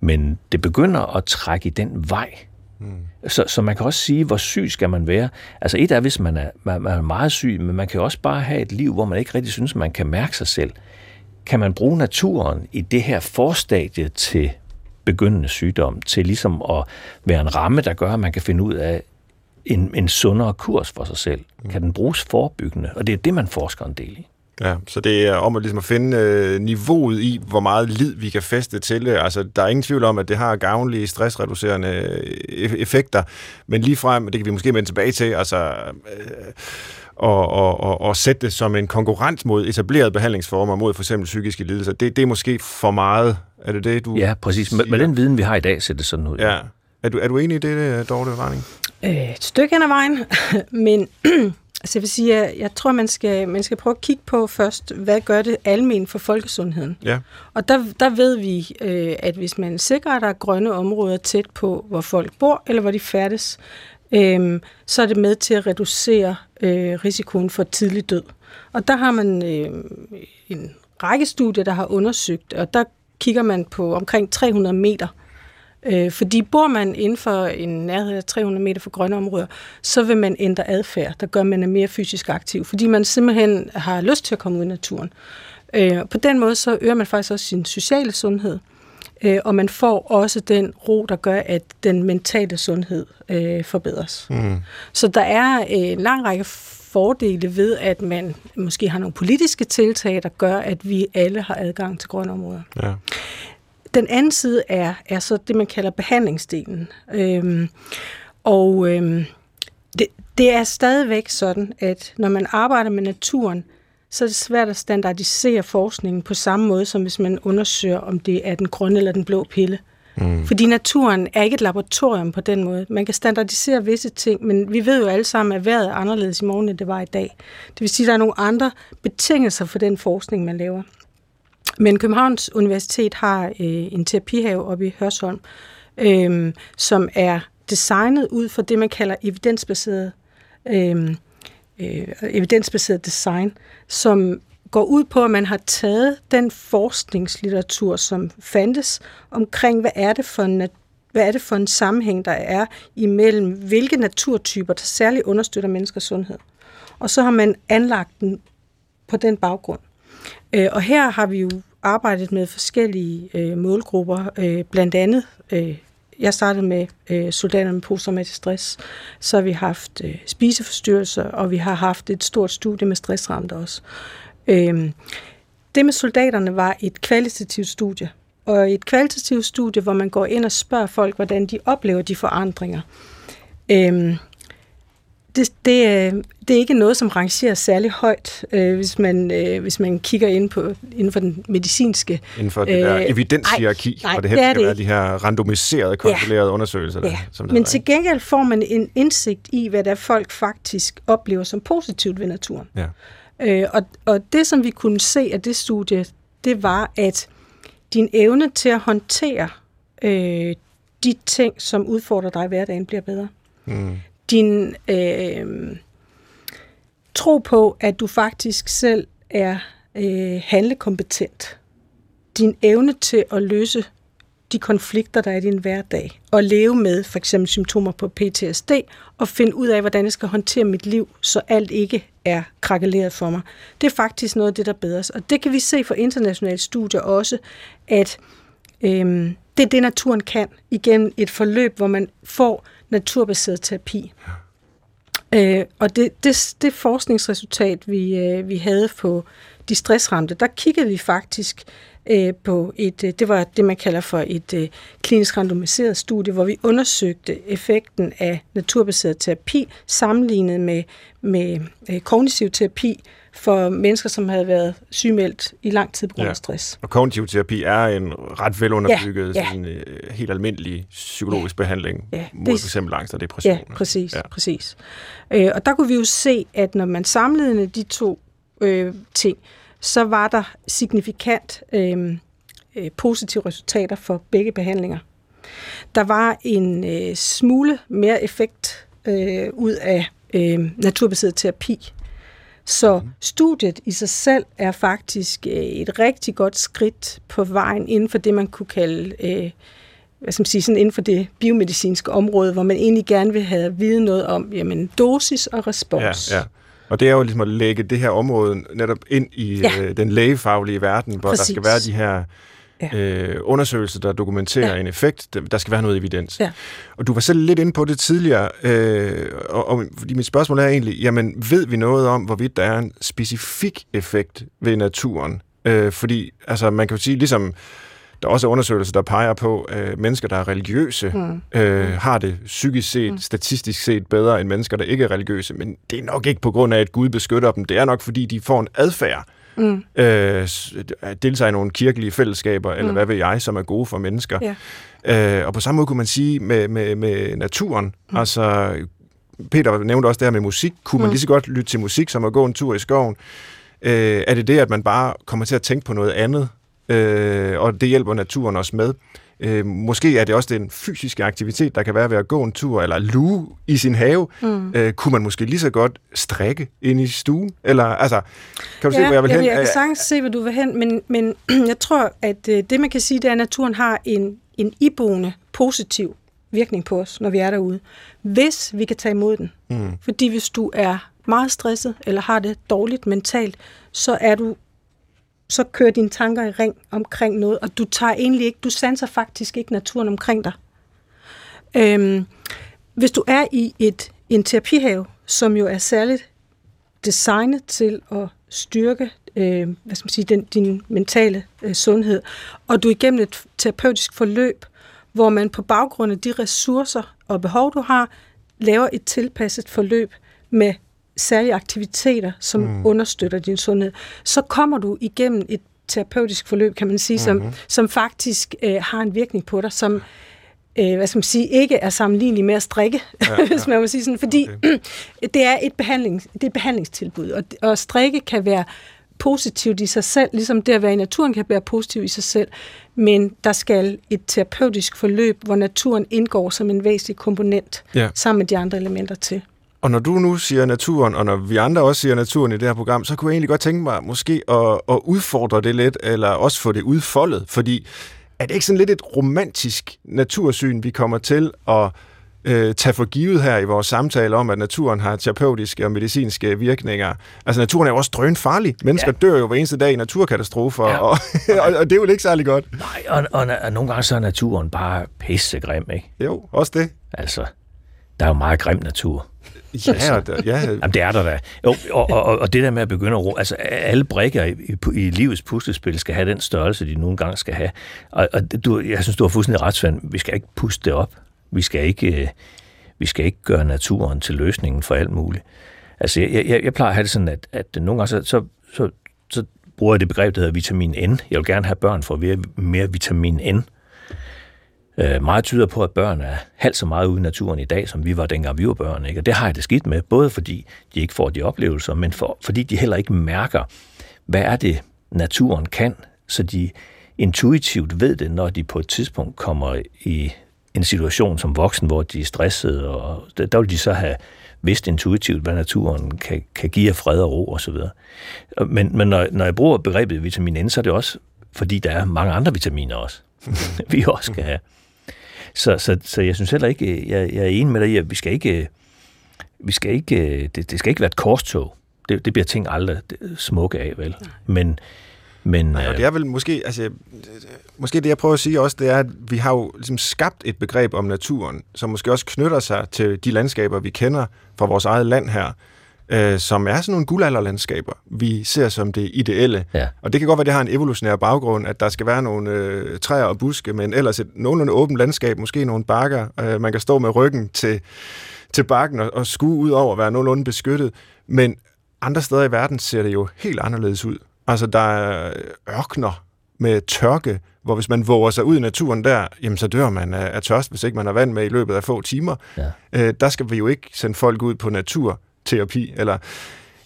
men det begynder at trække i den vej. Mm. Så, så man kan også sige, hvor syg skal man være. Altså et er, hvis man er, man, man er meget syg, men man kan også bare have et liv, hvor man ikke rigtig synes, man kan mærke sig selv. Kan man bruge naturen i det her forstadie til begyndende sygdom, til ligesom at være en ramme, der gør, at man kan finde ud af en, en sundere kurs for sig selv. Mm. Kan den bruges forebyggende? Og det er det, man forsker en del i. Ja, så det er om at, ligesom at finde øh, niveauet i, hvor meget lid vi kan feste til. Altså, der er ingen tvivl om, at det har gavnlige stressreducerende øh, effekter, men lige frem, det kan vi måske vende tilbage til, altså... Øh, og, og, og, og sætte det som en konkurrent mod etablerede behandlingsformer, mod for eksempel psykiske lidelser, det, det er måske for meget. Er det det, du Ja, præcis. Med, med den viden, vi har i dag, ser det sådan ud. Ja. Er du, er du enig i det, Dorte Varning? Øh, et stykke hen ad vejen, men altså jeg vil sige, at jeg tror, man skal, man skal prøve at kigge på først, hvad gør det almen for folkesundheden? Ja. Og der, der ved vi, øh, at hvis man sikrer, at der er grønne områder tæt på, hvor folk bor, eller hvor de færdes, øh, så er det med til at reducere øh, risikoen for tidlig død. Og der har man øh, en række studier, der har undersøgt, og der kigger man på omkring 300 meter. Øh, fordi bor man inden for en nærhed af 300 meter for grønne områder, så vil man ændre adfærd, der gør, at man er mere fysisk aktiv, fordi man simpelthen har lyst til at komme ud i naturen. Øh, på den måde så øger man faktisk også sin sociale sundhed, øh, og man får også den ro, der gør, at den mentale sundhed øh, forbedres. Mm. Så der er øh, en lang række fordele ved, at man måske har nogle politiske tiltag, der gør, at vi alle har adgang til grønne områder. Ja. Den anden side er, er så det, man kalder behandlingsdelen. Øhm, og øhm, det, det er stadigvæk sådan, at når man arbejder med naturen, så er det svært at standardisere forskningen på samme måde, som hvis man undersøger, om det er den grønne eller den blå pille. Mm. Fordi naturen er ikke et laboratorium på den måde. Man kan standardisere visse ting, men vi ved jo alle sammen, at vejret er anderledes i morgen, end det var i dag. Det vil sige, at der er nogle andre betingelser for den forskning, man laver. Men Københavns Universitet har øh, en terapihave oppe i Hørsholm, øh, som er designet ud fra det, man kalder evidensbaseret, øh, øh, evidensbaseret design, som går ud på, at man har taget den forskningslitteratur, som fandtes omkring, hvad er det for en hvad er det for en sammenhæng, der er imellem, hvilke naturtyper, der særligt understøtter menneskers sundhed. Og så har man anlagt den på den baggrund. Øh, og her har vi jo arbejdet med forskellige øh, målgrupper, øh, blandt andet, øh, jeg startede med øh, soldater med posttraumatisk stress, så har vi haft øh, spiseforstyrrelser, og vi har haft et stort studie med stressramte også. Øh, det med soldaterne var et kvalitativt studie, og et kvalitativt studie, hvor man går ind og spørger folk, hvordan de oplever de forandringer. Øh, det, det, det er ikke noget, som rangerer særlig højt, øh, hvis, man, øh, hvis man kigger ind på, inden for den medicinske. Inden for det der øh, evidenshierarki, nej, hvor det det helst skal det være de her randomiserede, kontrollerede Ja. undersøgelser. Der, Ja, som det men hedder, til gengæld får man en indsigt i, hvad der folk faktisk oplever som positivt ved naturen. Ja. Øh, og, og det, som vi kunne se af det studie, det var, at din evne til at håndtere øh, de ting, som udfordrer dig i hverdagen, bliver bedre. Mm. Din øh, tro på, at du faktisk selv er øh, handlekompetent. Din evne til at løse de konflikter, der er i din hverdag, og leve med for eksempel symptomer på PTSD, og finde ud af, hvordan jeg skal håndtere mit liv, så alt ikke er krakeleret for mig. Det er faktisk noget af det, der bedres. Og det kan vi se fra internationale studier også, at øhm, det er det, naturen kan, igennem et forløb, hvor man får naturbaseret terapi. Øh, og det, det, det forskningsresultat, vi, øh, vi havde på de stressramte, der kiggede vi faktisk øh, på et, øh, det var det, man kalder for et øh, klinisk randomiseret studie, hvor vi undersøgte effekten af naturbaseret terapi sammenlignet med, med øh, kognitiv terapi for mennesker, som havde været sygemeldt i lang tid på grund af Ja. stress. Og kognitiv terapi er en ret velunderbygget, Ja, ja. Sådan, øh, helt almindelig psykologisk behandling Ja, mod eksempel angst og depression. Ja, præcis. Ja. Ja. præcis. Øh, og der kunne vi jo se, at når man sammenlignede de to øh, ting, så var der signifikant øh, øh, positive resultater for begge behandlinger. Der var en øh, smule mere effekt øh, ud af øh, naturbaseret terapi. Så studiet i sig selv er faktisk øh, et rigtig godt skridt på vejen inden for det, man kunne kalde øh, hvad skal man sige, sådan inden for det biomedicinske område, hvor man egentlig gerne vil have vide noget om jamen, dosis og respons. Ja, ja. Og det er jo ligesom at lægge det her område netop ind i Ja. øh, den lægefaglige verden, hvor Præcis. der skal være de her Ja. øh, undersøgelser, der dokumenterer Ja. en effekt. Der- Der skal være noget evidens. Ja. Og du var selv lidt inde på det tidligere, øh, og, og fordi mit spørgsmål er egentlig, jamen ved vi noget om, hvorvidt der er en specifik effekt ved naturen? Øh, fordi altså, man kan jo sige, ligesom der er også undersøgelser, der peger på, at mennesker, der er religiøse, mm. øh, har det psykisk set, mm. statistisk set bedre end mennesker, der ikke er religiøse. Men det er nok ikke på grund af, at Gud beskytter dem. Det er nok, fordi de får en adfærd, mm. øh, at deltage i nogle kirkelige fællesskaber, eller mm. hvad ved jeg, som er gode for mennesker. Ja. Øh, og på samme måde kunne man sige med, med, med naturen, mm. altså Peter nævnte også det her med musik. Kunne mm. man lige så godt lytte til musik, som at gå en tur i skoven? Øh, er det det, at man bare kommer til at tænke på noget andet? Øh, og det hjælper naturen også med. Øh, måske er det også den fysiske aktivitet, der kan være ved at gå en tur, eller luge i sin have. Mm. Øh, kunne man måske lige så godt strikke ind i stuen? Eller, altså, kan du ja, se, hvor jeg vil hen? Jeg kan sagtens se, hvor du vil hen, men, men jeg tror, at øh, det, man kan sige, det er, at naturen har en, en iboende positiv virkning på os, når vi er derude, hvis vi kan tage imod den. Mm. Fordi hvis du er meget stresset, eller har det dårligt mentalt, så er du så kører dine tanker i ring omkring noget, og du tager egentlig ikke, du sanser faktisk ikke naturen omkring dig. Øhm, hvis du er i et en terapihave, som jo er særligt designet til at styrke øh, hvad skal man sige, den, din mentale øh, sundhed, og du er igennem et terapeutisk forløb, hvor man på baggrund af de ressourcer og behov, du har, laver et tilpasset forløb med særlige aktiviteter, som mm. understøtter din sundhed, så kommer du igennem et terapeutisk forløb, kan man sige, mm-hmm. som, som faktisk øh, har en virkning på dig, som øh, hvad skal man sige, ikke er sammenlignelig med at strikke, ja, ja. hvis man må sige sådan, fordi okay. det er et behandling, det er et behandlingstilbud, og, og strikke kan være positivt i sig selv, ligesom det at være i naturen kan være positivt i sig selv, men der skal et terapeutisk forløb, hvor naturen indgår som en væsentlig komponent, ja. sammen med de andre elementer til. Og når du nu siger naturen, og når vi andre også siger naturen i det her program, så kunne jeg egentlig godt tænke mig måske at, at udfordre det lidt, eller også få det udfoldet, fordi er det ikke sådan lidt et romantisk natursyn, vi kommer til at øh, tage for givet her i vores samtale om, at naturen har terapeutiske og medicinske virkninger. Altså naturen er jo også drøn farlig. Mennesker ja. dør jo hver eneste dag i naturkatastrofer, ja. og, og, og det er jo ikke særlig godt. Nej, og, og, og nogle gange så er naturen bare pissegrim, ikke? Jo, også det. Altså, der er jo meget grim natur. Ja, der, ja. Jamen, det er der da. Jo, og, og, og det der med at begynde at ro, altså alle brækker i, i, i livets puslespil skal have den størrelse, de nogle gange skal have. Og, og du, jeg synes, du har fuldstændig retsvand. Vi skal ikke puste det op. Vi skal ikke, øh, vi skal ikke gøre naturen til løsningen for alt muligt. Altså, jeg, jeg, jeg plejer at have det sådan, at, at nogle gange så, så, så, så bruger jeg det begreb, der hedder vitamin N. Jeg vil gerne have børn for mere, mere vitamin N. Øh, meget tyder på, at børn er halvt så meget ude i naturen i dag, som vi var dengang vi var børn. Ikke? Og det har jeg det skidt med, både fordi de ikke får de oplevelser, men for, fordi de heller ikke mærker, hvad er det, naturen kan, så de intuitivt ved det, når de på et tidspunkt kommer i en situation som voksen, hvor de er stressede, og der vil de så have vidst intuitivt, hvad naturen kan, kan give af fred og ro osv. Men, men når, når jeg bruger begrebet vitamin N, så er det også, fordi der er mange andre vitaminer også, vi også skal have. Så, så, så jeg synes heller ikke, jeg, jeg er enig med dig i, at vi skal ikke, vi skal ikke det, det skal ikke være et korstog. Det, det bliver ting aldrig smukke af, vel? Men, men, Nej, og det er vel måske, altså, måske det, jeg prøver at sige også, det er, at vi har jo ligesom skabt et begreb om naturen, som måske også knytter sig til de landskaber, vi kender fra vores eget land her, øh, som er sådan nogle guldalderlandskaber, vi ser som det ideelle. Ja. Og det kan godt være, at det har en evolutionær baggrund, at der skal være nogle øh, træer og buske, men ellers et nogenlunde åbent landskab, måske nogle bakker, øh, man kan stå med ryggen til, til bakken og, og skue ud over at være nogenlunde beskyttet. Men andre steder i verden ser det jo helt anderledes ud. Altså, der er ørkner med tørke, hvor hvis man våger sig ud i naturen der, jamen så dør man af, af tørst, hvis ikke man har vand med i løbet af få timer. Ja. Øh, der skal vi jo ikke sende folk ud på naturterapi, eller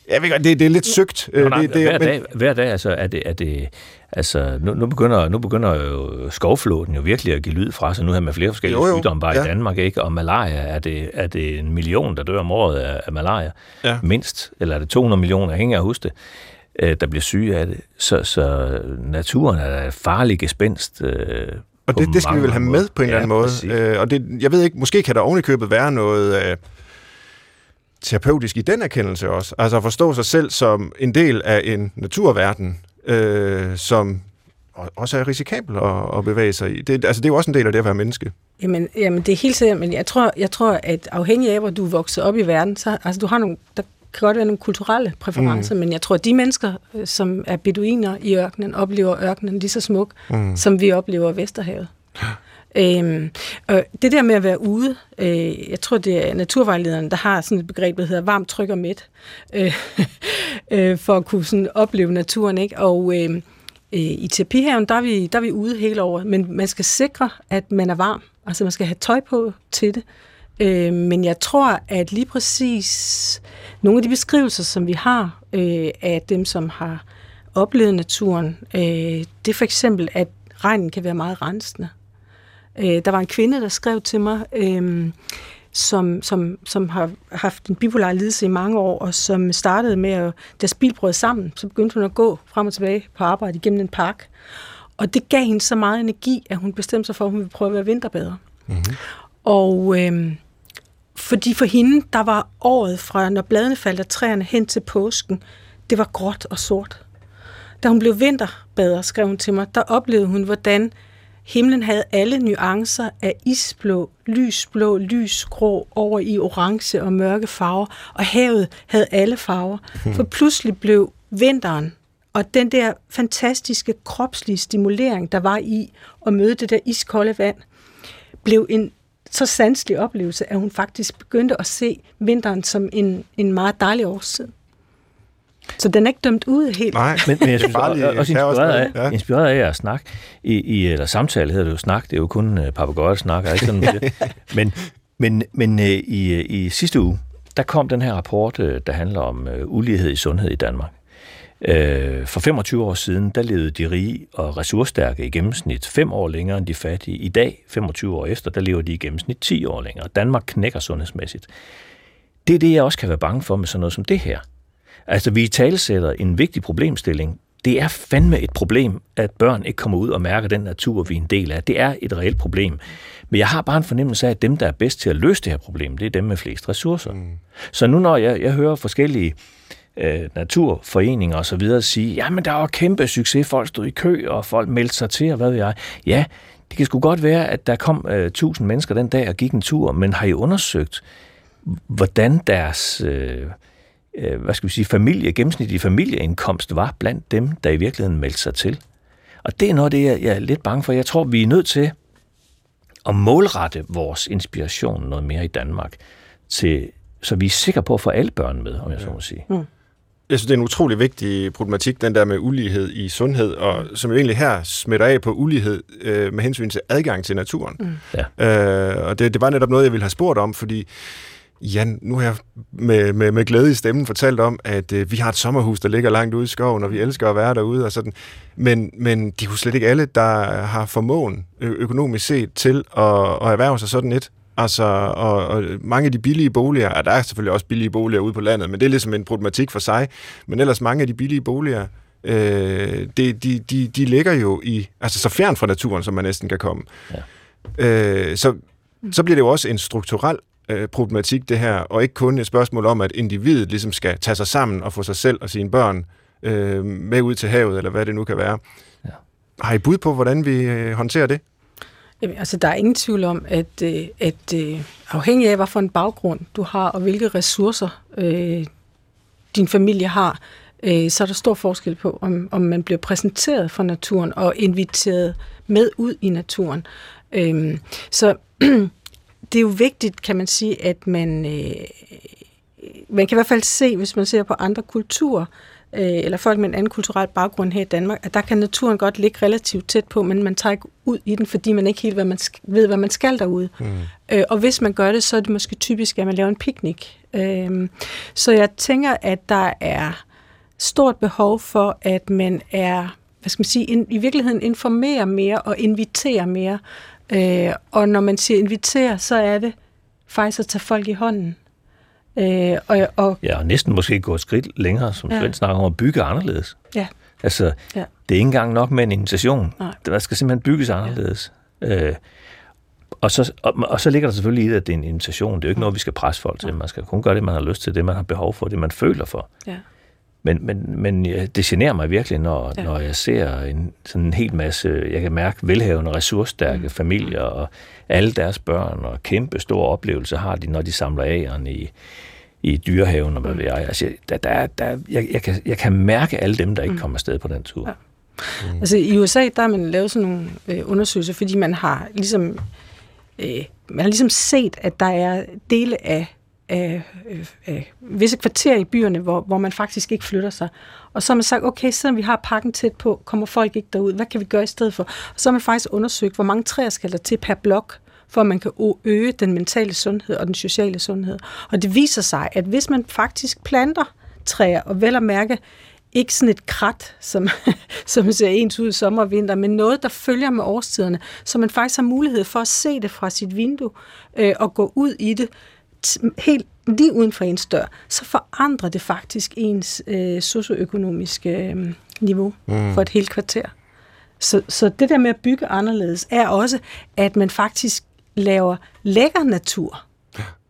jeg ved godt, det, det er lidt søgt. Nå, nej, det, det, hver, men... dag, hver dag altså, er det, er det altså, nu, nu, begynder, nu begynder jo skovflåten jo virkelig at give lyd fra sig, nu her med flere forskellige jo, jo. sygdomme bare ja. i Danmark, ikke? Og malaria, er det, er det en million, der dør om året af, af malaria? Ja. Mindst, eller er det 200 millioner, jeg hænger af huske det øh, der bliver syge af det. Så, så naturen er et farligt gespenst. Øh, og det, det skal vi vel have med på en eller anden måde. Øh, og det, jeg ved ikke, måske kan der ovenikøbet være noget øh, terapeutisk i den erkendelse også. Altså at forstå sig selv som en del af en naturverden, øh, som også er risikabel at, at bevæge sig i. Det, altså, det er jo også en del af det at være menneske. Jamen, jamen det er helt sikkert, men jeg tror, jeg tror, at afhængig af, hvor du er vokset op i verden, så altså, du har nogle, der kan godt være nogle kulturelle præferencer, mm. men jeg tror, at de mennesker, øh, som er beduiner i ørkenen, oplever ørkenen lige så smuk, mm. som vi oplever Vesterhavet. Øhm, og det der med at være ude, øh, jeg tror, det er naturvejlederen, der har sådan et begreb, der hedder varmt, tryk og mæt, øh, øh, for at kunne sådan opleve naturen. Ikke? Og øh, øh, i terapihaven, der er, vi, der er vi ude hele året, men man skal sikre, at man er varm. Altså man skal have tøj på til det. Øh, men jeg tror, at lige præcis nogle af de beskrivelser, som vi har øh, af dem, som har oplevet naturen, øh, det er for eksempel, at regnen kan være meget rensende. Øh, der var en kvinde, der skrev til mig, øh, som, som, som har haft en bipolar lidelse i mange år, og som startede med, at deres bil brød sammen, så begyndte hun at gå frem og tilbage på arbejde igennem en park. Og det gav hende så meget energi, at hun bestemte sig for, at hun ville prøve at være vinterbader. Mm-hmm. Og øh, fordi for hende, der var året fra, når bladene faldt af træerne hen til påsken, det var gråt og sort. Da hun blev vinterbader, skrev hun til mig, der oplevede hun, hvordan himlen havde alle nuancer af isblå, lysblå, lysgrå over i orange og mørke farver, og havet havde alle farver. For pludselig blev vinteren og den der fantastiske kropslige stimulering, der var i at møde det der iskolde vand, blev en så sanselig oplevelse, at hun faktisk begyndte at se vinteren som en, en meget dejlig årstid. Så den er ikke dømt ud helt. Nej, Men, men jeg synes Bare også, lige også have os inspireret, af, ja. inspireret af at snakke, i, i, eller samtale hedder det jo snak, det er jo kun uh, papagøjer snakker, ikke sådan noget. Men, men, men uh, i, i sidste uge, der kom den her rapport, uh, der handler om uh, ulighed i sundhed i Danmark. Uh, for 25 år siden, der levede de rige og ressourcestærke i gennemsnit 5 år længere end de fattige. I dag, 25 år efter, der lever de i gennemsnit 10 år længere. Danmark knækker sundhedsmæssigt. Det er det, jeg også kan være bange for med sådan noget som det her. Altså, vi talesætter en vigtig problemstilling. Det er fandme et problem, at børn ikke kommer ud og mærker den natur, vi er en del af. Det er et reelt problem. Men jeg har bare en fornemmelse af, at dem, der er bedst til at løse det her problem, det er dem med flest ressourcer. Mm. Så nu når jeg, jeg hører forskellige øh, naturforeninger og så videre sige, jamen der var kæmpe succes, folk stod i kø, og folk meldte sig til, og hvad ved jeg. Ja, det kan sgu godt være, at der kom øh, 1000 mennesker den dag og gik en tur, men har I undersøgt, hvordan deres... Øh, øh, hvad skal vi sige, familie, gennemsnitlige familieindkomst var blandt dem, der i virkeligheden meldte sig til. Og det er noget det, jeg, jeg er lidt bange for. Jeg tror, vi er nødt til at målrette vores inspiration noget mere i Danmark, til, så vi er sikre på at få alle børn med, om jeg så må sige. Mm. Jeg synes, det er en utrolig vigtig problematik, den der med ulighed i sundhed, og som jo egentlig her smitter af på ulighed øh, med hensyn til adgang til naturen. Mm. Ja. Øh, og det, det var netop noget, jeg ville have spurgt om, fordi Jan, nu har jeg med, med, med glæde i stemmen fortalt om, at øh, vi har et sommerhus, der ligger langt ude i skoven, og vi elsker at være derude og sådan. Men, men det er jo slet ikke alle, der har formåen ø- økonomisk set til at, at erhverve sig sådan et. Altså, og, og mange af de billige boliger, og der er selvfølgelig også billige boliger ude på landet, men det er ligesom en problematik for sig. Men ellers mange af de billige boliger, øh, de, de, de, de ligger jo i, altså så fjern fra naturen, som man næsten kan komme. Ja. Øh, så, så bliver det jo også en strukturel øh, problematik, det her, og ikke kun et spørgsmål om, at individet ligesom skal tage sig sammen og få sig selv og sine børn øh, med ud til havet, eller hvad det nu kan være. Ja. Har I bud på, hvordan vi øh, håndterer det? Jamen, altså, der er ingen tvivl om, at, øh, at øh, afhængig af, hvad for en baggrund du har, og hvilke ressourcer øh, din familie har, øh, så er der stor forskel på, om, om man bliver præsenteret for naturen og inviteret med ud i naturen. Øh, så det er jo vigtigt, kan man sige, at man, øh, man kan i hvert fald se, hvis man ser på andre kulturer, øh, eller folk med en anden kulturel baggrund her i Danmark, at der kan naturen godt ligge relativt tæt på, men man tager ikke ud i den, fordi man ikke helt hvad man ved, hvad man skal derude. Mm. Øh, og hvis man gør det, så er det måske typisk, at man laver en picnic. Øh, så jeg tænker, at der er stort behov for, at man er, hvad skal man sige, in, i virkeligheden informerer mere og inviterer mere. Øh, og når man siger invitere, så er det faktisk at tage folk i hånden. Øh, og, og, Ja, og næsten måske gå et skridt længere, som Ja. Svend snakker om, at bygge anderledes. ja, Altså, Ja. ja. det er ikke engang nok med en invitation. Nej. Der skal simpelthen bygges anderledes. Ja. Øh, og, så, og, og så ligger der selvfølgelig i det, at det er en invitation. Det er jo ikke noget, vi skal presse folk til. Man skal kun gøre det, man har lyst til, det man har behov for, det man føler for. ja. Men, men, men ja, det generer mig virkelig, når, Ja. når jeg ser en, sådan en hel masse, jeg kan mærke, velhavende, ressourcestærke mm. familier, og alle deres børn, og kæmpe store oplevelser har de, når de samler æren i, i dyrehaven, og hvad ved jeg. Altså, der, der, der, jeg, jeg, kan, jeg kan mærke alle dem, der ikke kommer afsted på den tur. Ja. Mm. Altså i USA, der har man lavet sådan nogle øh, undersøgelser, fordi man har ligesom øh, man har ligesom set, at der er dele af, af, øh, af visse kvarterer i byerne, hvor, hvor man faktisk ikke flytter sig. Og så har man sagt, okay, selvom vi har pakken tæt på, kommer folk ikke derud. Hvad kan vi gøre i stedet for? Og så har man faktisk undersøgt, hvor mange træer skal der til per blok, for at man kan øge den mentale sundhed og den sociale sundhed. Og det viser sig, at hvis man faktisk planter træer, og vel at mærke ikke sådan et krat, som, som ser ens ud i sommer og vinter, men noget, der følger med årstiderne, så man faktisk har mulighed for at se det fra sit vindue øh, og gå ud i det helt lige uden for ens dør, så forandrer det faktisk ens øh, socioøkonomiske øh, niveau mm. for et helt kvarter. Så, så det der med at bygge anderledes er også, at man faktisk laver lækker natur,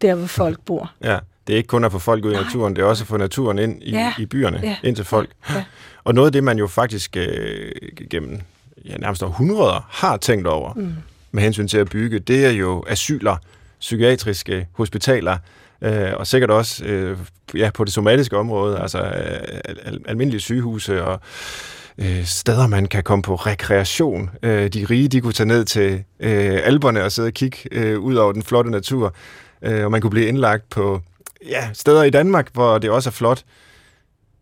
der hvor folk bor. Ja det er ikke kun at få folk ud i naturen, det er også at få naturen ind i, ja. i byerne, ja. ind til folk. Ja. Og noget af det, man jo faktisk øh, gennem ja, nærmest århundreder har tænkt over mm. med hensyn til at bygge, det er jo asyler, psykiatriske hospitaler, øh, og sikkert også øh, ja, på det somatiske område, altså øh, al- almindelige sygehuse og øh, steder, man kan komme på rekreation. Øh, de rige, de kunne tage ned til øh, alberne og sidde og kigge øh, ud over den flotte natur, øh, og man kunne blive indlagt på ja, steder i Danmark, hvor det også er flot.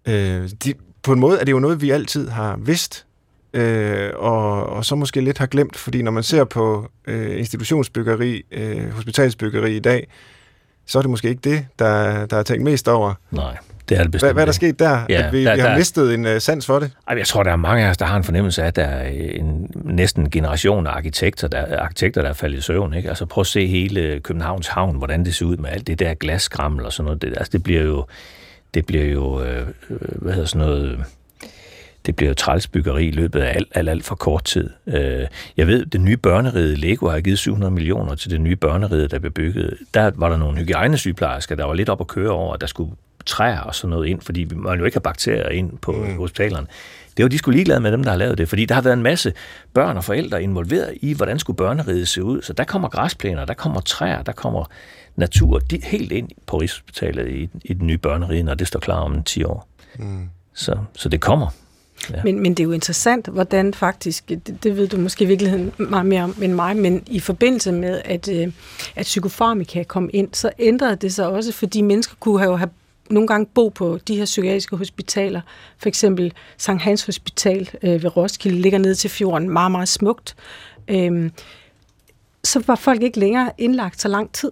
Øh, de, på en måde er det jo noget, vi altid har vidst, øh, og, og så måske lidt har glemt, fordi når man ser på øh, institutionsbyggeri, øh, hospitalsbyggeri i dag, så er det måske ikke det, der, der er tænkt mest over. Nej. Det er det bestemt. Hvad, hvad er der sket der? Ja, at vi, der, vi har der, mistet en uh, sans for det? Jeg tror, der er mange af os, der har en fornemmelse af, at der er en næsten en generation af arkitekter, der, arkitekter, der er faldet i søvn. Ikke? Altså prøv at se hele Københavns Havn, hvordan det ser ud med alt det der glaskrammel og sådan noget. Det, altså, det bliver jo, det bliver jo øh, hvad hedder sådan noget det bliver jo trælsbyggeri i løbet af alt, alt, alt for kort tid. Øh, jeg ved, det nye børnerede Lego har givet 700 millioner til det nye børnerede, der blev bygget. Der var der nogle hygiejnesygeplejersker, der var lidt op at køre over, at der skulle træer og sådan noget ind, fordi man jo ikke har bakterier ind på mm. hospitalerne. Det var de skulle ligeglade med dem, der har lavet det, fordi der har været en masse børn og forældre involveret i, hvordan skulle børneriget se ud. Så der kommer græsplæner, der kommer træer, der kommer natur de, helt ind på Rigshospitalet i, i den nye børnerige, når det står klar om 10 år. Mm. Så, så det kommer. Ja. Men, men det er jo interessant, hvordan faktisk, det, det ved du måske i virkeligheden meget mere om end mig, men i forbindelse med, at, øh, at psykofarmika kom ind, så ændrede det sig også, fordi mennesker kunne have, have nogle gange bo på de her psykiatriske hospitaler. For eksempel Sankt Hans Hospital øh, ved Roskilde ligger ned til fjorden, meget, meget smukt. Øh, så var folk ikke længere indlagt så lang tid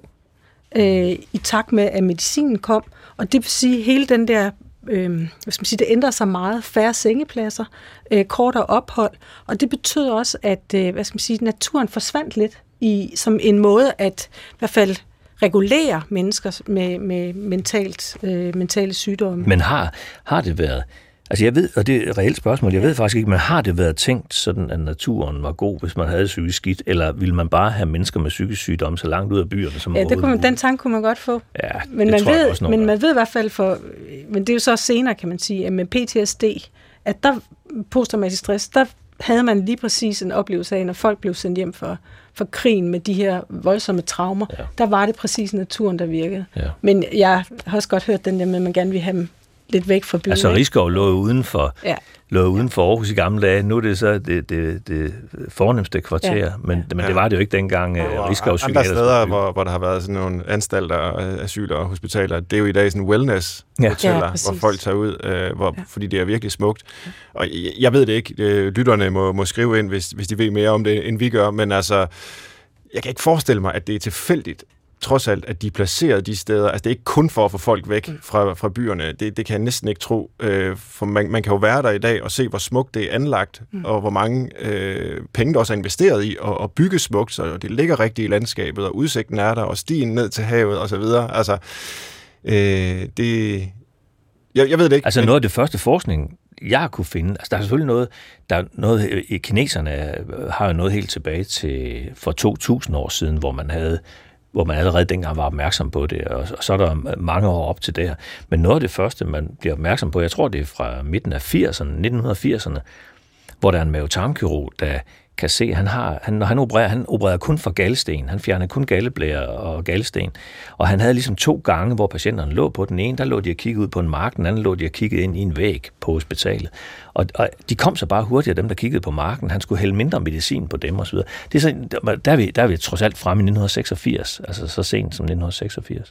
øh, i takt med, at medicinen kom. Og det vil sige, at hele den der øh, hvad skal man sige, det ændrer sig meget. Færre sengepladser, øh, kortere ophold, og det betød også, at øh, hvad skal man sige, naturen forsvandt lidt i, som en måde at i hvert fald regulere mennesker med, med mentalt, øh, mentale sygdomme. Men har, har det været, altså jeg ved, og det er et reelt spørgsmål, jeg ved faktisk ikke, men har det været tænkt sådan, at naturen var god, hvis man havde psykisk skidt, eller ville man bare have mennesker med psykisk sygdom så langt ud af byerne som Ja, det kunne man, den tanke kunne man godt få. Ja, men man ved, også, men man ved i hvert fald for, men det er jo så senere, kan man sige, at med PTSD, at der posttraumatisk stress, der havde man lige præcis en oplevelse af, når folk blev sendt hjem for, for krigen med de her voldsomme traumer, ja. der var det præcis naturen, der virkede. Ja. Men jeg har også godt hørt den der med, at man gerne vil have dem lidt væk fra byen. Altså Rigskov lå uden for, ja. lå uden for Aarhus i gamle dage. Nu er det så det, det, det fornemmeste kvarter, ja. men, men ja. det var det jo ikke dengang ja, uh, Rigskov Andre steder, hvor, hvor der har været sådan nogle anstalter, asyler og hospitaler, det er jo i dag sådan wellness hoteller, ja. ja, hvor folk tager ud, øh, hvor, ja. fordi det er virkelig smukt. Og jeg, jeg ved det ikke. Øh, lytterne må, må skrive ind, hvis, hvis de ved mere om det, end vi gør, men altså, jeg kan ikke forestille mig, at det er tilfældigt, trods alt, at de er placeret de steder. Altså, det er ikke kun for at få folk væk mm. fra, fra byerne. Det, det kan jeg næsten ikke tro. Øh, for man, man kan jo være der i dag og se, hvor smukt det er anlagt, mm. og hvor mange øh, penge, der også er investeret i at, at bygge smukt, så det ligger rigtigt i landskabet, og udsigten er der, og stien ned til havet, og så videre. Altså, øh, det... Jeg, jeg ved det ikke. Altså, noget af det første forskning, jeg kunne finde, altså der er selvfølgelig noget, der er noget, i kineserne har jo noget helt tilbage til for 2.000 år siden, hvor man havde hvor man allerede dengang var opmærksom på det, og så er der mange år op til det her. Men noget af det første, man bliver opmærksom på, jeg tror det er fra midten af 80'erne, 1980'erne, hvor der er en mavetarmkirurg, der kan se, han har, han, når han opererer, han opererer kun for galsten. Han fjerner kun galleblære og galsten. Og han havde ligesom to gange, hvor patienterne lå på den ene, der lå de og kiggede ud på en mark, den anden lå de og kiggede ind i en væg på hospitalet. Og, og de kom så bare hurtigere, dem der kiggede på marken. Han skulle hælde mindre medicin på dem osv. Det er så, der, er vi, der er vi trods alt frem i 1986, altså så sent som 1986.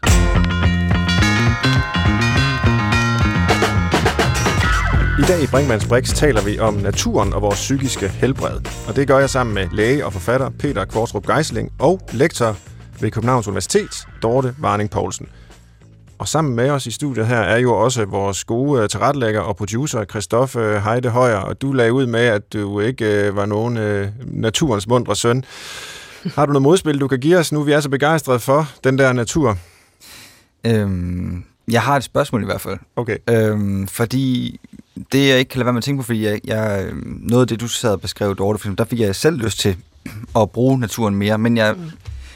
I dag i Brinkmanns Brix taler vi om naturen og vores psykiske helbred. Og det gør jeg sammen med læge og forfatter Peter Kvartrup Geisling og lektor ved Københavns Universitet, Dorte Warning Poulsen. Og sammen med os i studiet her er jo også vores gode øh, tilrettelægger og producer, Christoffe Heide Højer, og du lagde ud med, at du ikke øh, var nogen øh, naturens mundre søn. Har du noget modspil, du kan give os nu? Vi er så begejstrede for den der natur. Øhm, jeg har et spørgsmål i hvert fald. Okay. Øhm, fordi det, jeg ikke kan lade være med at tænke på, fordi jeg, jeg, noget af det, du sad og beskrev, Dorte, for der fik jeg selv lyst til at bruge naturen mere, men jeg mm.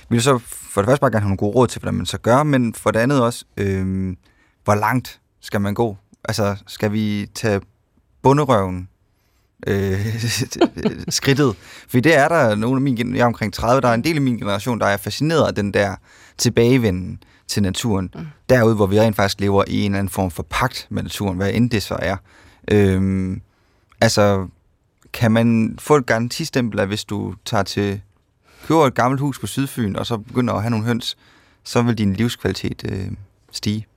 ville så for det første bare gerne have nogle gode råd til, hvordan man så gør, men for det andet også, øhm, hvor langt skal man gå? Altså, skal vi tage bunderøven øh, skridtet? For det er der nogle af min jeg er omkring 30, der er en del af min generation, der er fascineret af den der tilbagevenden til naturen. Mm. Derude, hvor vi rent faktisk lever i en eller anden form for pagt med naturen, hvad end det så er. Øhm, altså, kan man få et garantistempel, at hvis du tager til køber et gammelt hus på Sydfyn, og så begynder at have nogle høns, så vil din livskvalitet øh, stige?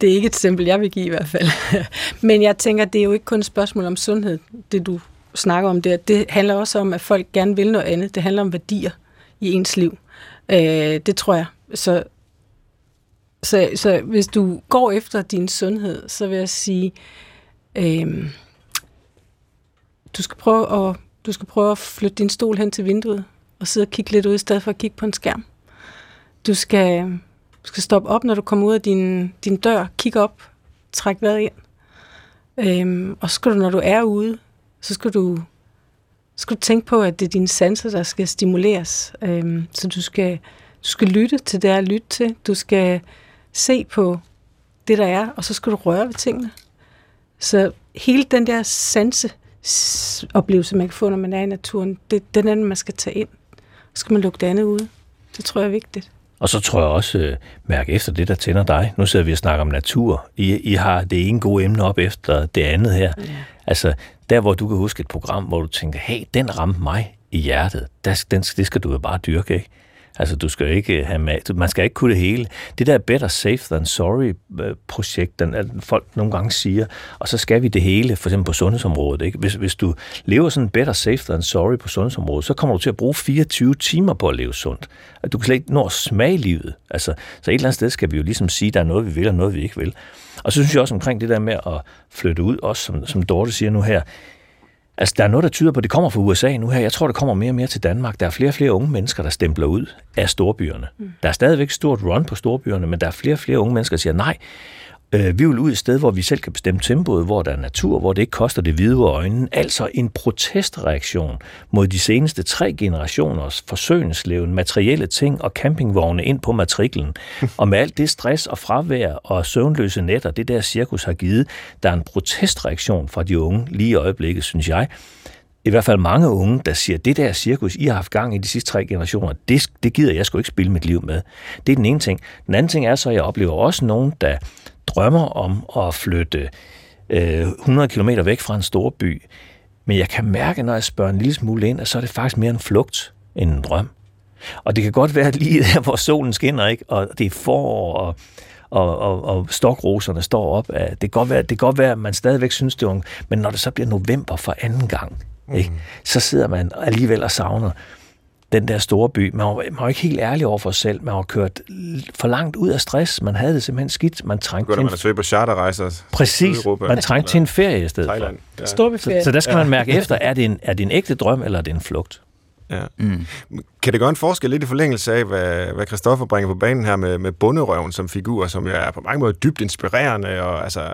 Det er ikke et simpelt, jeg vil give i hvert fald. Men jeg tænker, det er jo ikke kun et spørgsmål om sundhed, det du snakker om der. Det handler også om, at folk gerne vil noget andet. Det handler om værdier i ens liv. Øh, det tror jeg. Så, så, så hvis du går efter din sundhed, så vil jeg sige, øh, du skal prøve at du skal prøve at flytte din stol hen til vinduet og sidde og kigge lidt ud, i stedet for at kigge på en skærm. Du skal, du skal stoppe op, når du kommer ud af din, din dør, kigge op, træk vejret ind. Øhm, og så skal du, når du er ude, så skal du, skal du tænke på, at det er dine sanser, der skal stimuleres. Øhm, så du skal, du skal lytte til det, at lytte til. Du skal se på det, der er, og så skal du røre ved tingene. Så hele den der sanse oplevelse, man kan få, når man er i naturen, det, den anden, man skal tage ind. Så skal man lukke det andet ud. Det tror jeg er vigtigt. Og så tror jeg også, øh, mærke efter det, der tænder dig. Nu sidder vi og snakker om natur. I, I har det ene gode emne op efter det andet her. Ja. Altså, der hvor du kan huske et program, hvor du tænker, hey, den ramte mig i hjertet. Der, den, det skal du jo bare dyrke, ikke? Altså, du skal ikke øh, have med, man skal ikke kunne det hele. Det der better safe than sorry øh, projekt, den, at folk nogle gange siger, og så skal vi det hele, for eksempel på sundhedsområdet. Ikke? Hvis, hvis du lever sådan better safe than sorry på sundhedsområdet, så kommer du til at bruge 24 timer på at leve sundt. At du kan slet ikke nå at smage livet. Altså, så et eller andet sted skal vi jo ligesom sige, at der er noget, vi vil, og noget, vi ikke vil. Og så synes jeg også omkring det der med at flytte ud, også som, som Dorte siger nu her, Altså, der er noget, der tyder på, at det kommer fra USA nu her. Jeg tror, det kommer mere og mere til Danmark. Der er flere og flere unge mennesker, der stempler ud af storbyerne. Mm. Der er stadigvæk stort run på storbyerne, men der er flere og flere unge mennesker, der siger, nej, Øh, vi vil ud et sted, hvor vi selv kan bestemme tempoet, hvor der er natur, hvor det ikke koster det hvide øjnene. Altså en protestreaktion mod de seneste tre generationers forsøgningsleven, materielle ting og campingvogne ind på matriklen. og med alt det stress og fravær og søvnløse nætter, det der cirkus har givet, der er en protestreaktion fra de unge lige i øjeblikket, synes jeg i hvert fald mange unge, der siger, det der cirkus, I har haft gang i de sidste tre generationer, det, det gider jeg sgu ikke spille mit liv med. Det er den ene ting. Den anden ting er så, at jeg oplever også nogen, der drømmer om at flytte øh, 100 km væk fra en stor by. Men jeg kan mærke, når jeg spørger en lille smule ind, at så er det faktisk mere en flugt end en drøm. Og det kan godt være lige der, hvor solen skinner, ikke? og det er forår, og, og, og, og stokroserne står op. Det kan, godt være, det kan godt være, at man stadigvæk synes, det er ung, men når det så bliver november for anden gang, mm. ikke? så sidder man alligevel og savner den der store by. Man var, man var ikke helt ærlig over for sig selv. Man var kørt for langt ud af stress. Man havde det simpelthen skidt. Man trængte til... Man søge på charterrejser. Præcis. Man trængte til en ferie i stedet Thailand. Ja. Så, så der skal ja. man mærke efter, er det, en, er det en ægte drøm, eller er det en flugt? Ja. Mm. Kan det gøre en forskel lidt i forlængelse af, hvad, hvad Christoffer bringer på banen her med, med bunderøven som figur, som jo er på mange måder dybt inspirerende, og altså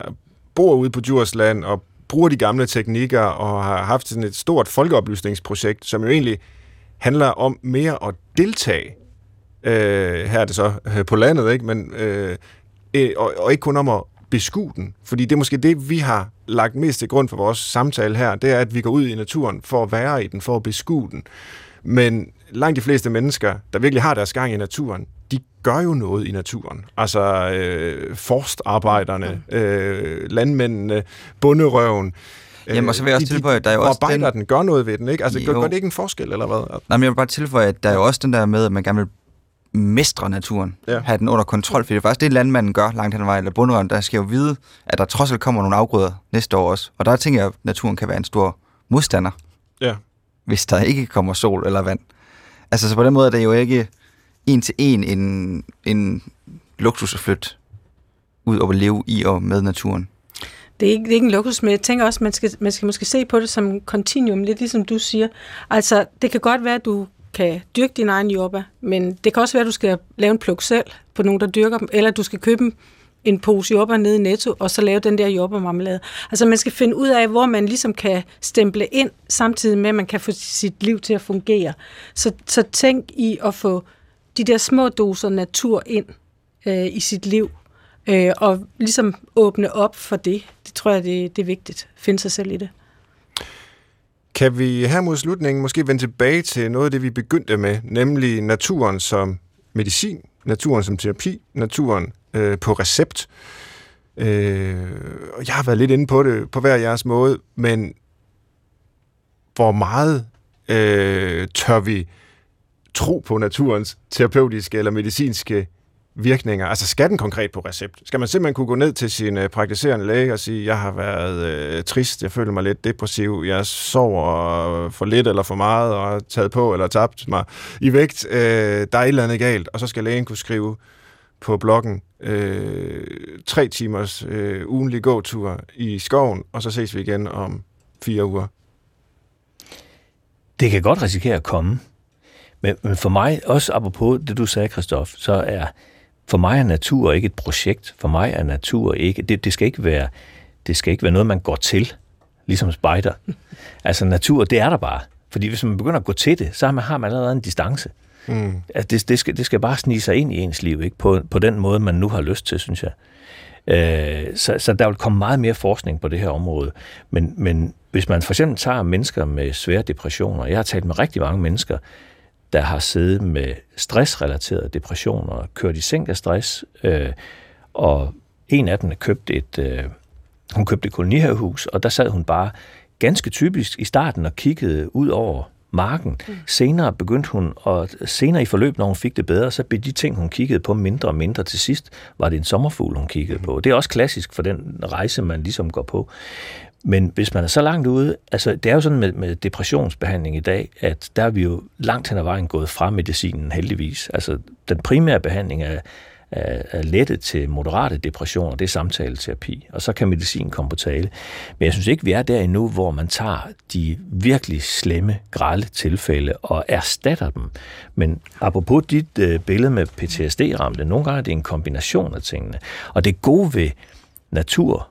bor ude på Djursland og bruger de gamle teknikker, og har haft sådan et stort folkeoplysningsprojekt, som jo egentlig handler om mere at deltage. Øh, her er det så øh, på landet, ikke? Men, øh, og, og ikke kun om at beskue den. Fordi det er måske det, vi har lagt mest til grund for vores samtale her, det er, at vi går ud i naturen for at være i den, for at beskue den. Men langt de fleste mennesker, der virkelig har deres gang i naturen, de gør jo noget i naturen. Altså øh, forstarbejderne, øh, landmændene, bunderøven. Jamen, og så vil jeg også de- tilføje, at der er jo også den- den, gør noget ved den, ikke? Altså, Jo. gør det ikke en forskel, eller hvad? Nej, men jeg vil bare tilføje, at der er jo også den der med, at man gerne vil mestre naturen. Ja. Have den under kontrol, for det er faktisk det, landmanden gør langt hen ad vejen, eller bundrøven, der skal jo vide, at der trods alt kommer nogle afgrøder næste år også. Og der tænker jeg, at naturen kan være en stor modstander, Ja. hvis der ikke kommer sol eller vand. Altså, så på den måde er det jo ikke en til en en, en luksus at flytte ud og leve i og med naturen. Det er ikke, det er ikke en luksus, men jeg tænker også, man skal, man skal måske se på det som kontinuum, continuum, lidt ligesom du siger. Altså, det kan godt være, at du kan dyrke din egen jordbær, men det kan også være, at du skal lave en pluk selv på nogen, der dyrker dem, eller du skal købe en- en pose jordbær nede i Netto, og så lave den der jordbærmarmelade. Altså, man skal finde ud af, hvor man ligesom kan stemple ind, samtidig med, at man kan få sit liv til at fungere. Så, så tænk i at få de der små doser natur ind øh, i sit liv, øh, og ligesom åbne op for det. Det tror jeg, det, det er vigtigt. Finde sig selv i det. Kan vi her mod slutningen måske vende tilbage til noget af det, vi begyndte med, nemlig naturen som medicin, naturen som terapi, naturen øh, på recept. Øh, og jeg har været lidt inde på det på hver jeres måde, men hvor meget øh, tør vi tro på naturens terapeutiske eller medicinske virkninger? Altså skal den konkret på recept? Skal man simpelthen kunne gå ned til sin øh, praktiserende læge og sige, jeg har været øh, trist, jeg føler mig lidt depressiv, jeg sover for lidt eller for meget, og har taget på eller tabt mig i vægt, øh, der er et eller andet galt, og så skal lægen kunne skrive på bloggen øh, tre timers øh, ugenlig gåtur i skoven, og så ses vi igen om fire uger. Det kan godt risikere at komme. Men, men for mig, også apropos det, du sagde, Christoph, så er for mig er natur ikke et projekt. For mig er natur ikke, det, det, skal ikke være, det skal ikke være noget, man går til, ligesom spejder. Altså natur, det er der bare. Fordi hvis man begynder at gå til det, så har man, har man allerede en distance. Mm. Altså det, det, skal, det skal bare snige sig ind i ens liv, ikke? På, på den måde, man nu har lyst til, synes jeg. Øh, så, så der vil komme meget mere forskning på det her område. Men, men hvis man for eksempel tager mennesker med svære depressioner, jeg har talt med rigtig mange mennesker, der har siddet med stressrelaterede depressioner, og kørt i sænk af stress, øh, og en af dem købte et, øh, hun købte et kolonihavehus, og der sad hun bare ganske typisk i starten og kiggede ud over marken. Senere begyndte hun, og senere i forløb, når hun fik det bedre, så blev de ting, hun kiggede på mindre og mindre. Til sidst var det en sommerfugl, hun kiggede på. Det er også klassisk for den rejse, man ligesom går på. Men hvis man er så langt ude, altså det er jo sådan med, med depressionsbehandling i dag, at der er vi jo langt hen ad vejen gået fra medicinen heldigvis. Altså den primære behandling er, er, er lette til moderate depressioner, det er samtaleterapi, og så kan medicin komme på tale. Men jeg synes ikke, vi er der endnu, hvor man tager de virkelig slemme, grælde tilfælde og erstatter dem. Men apropos dit øh, billede med PTSD-ramte, nogle gange er det en kombination af tingene. Og det gode ved natur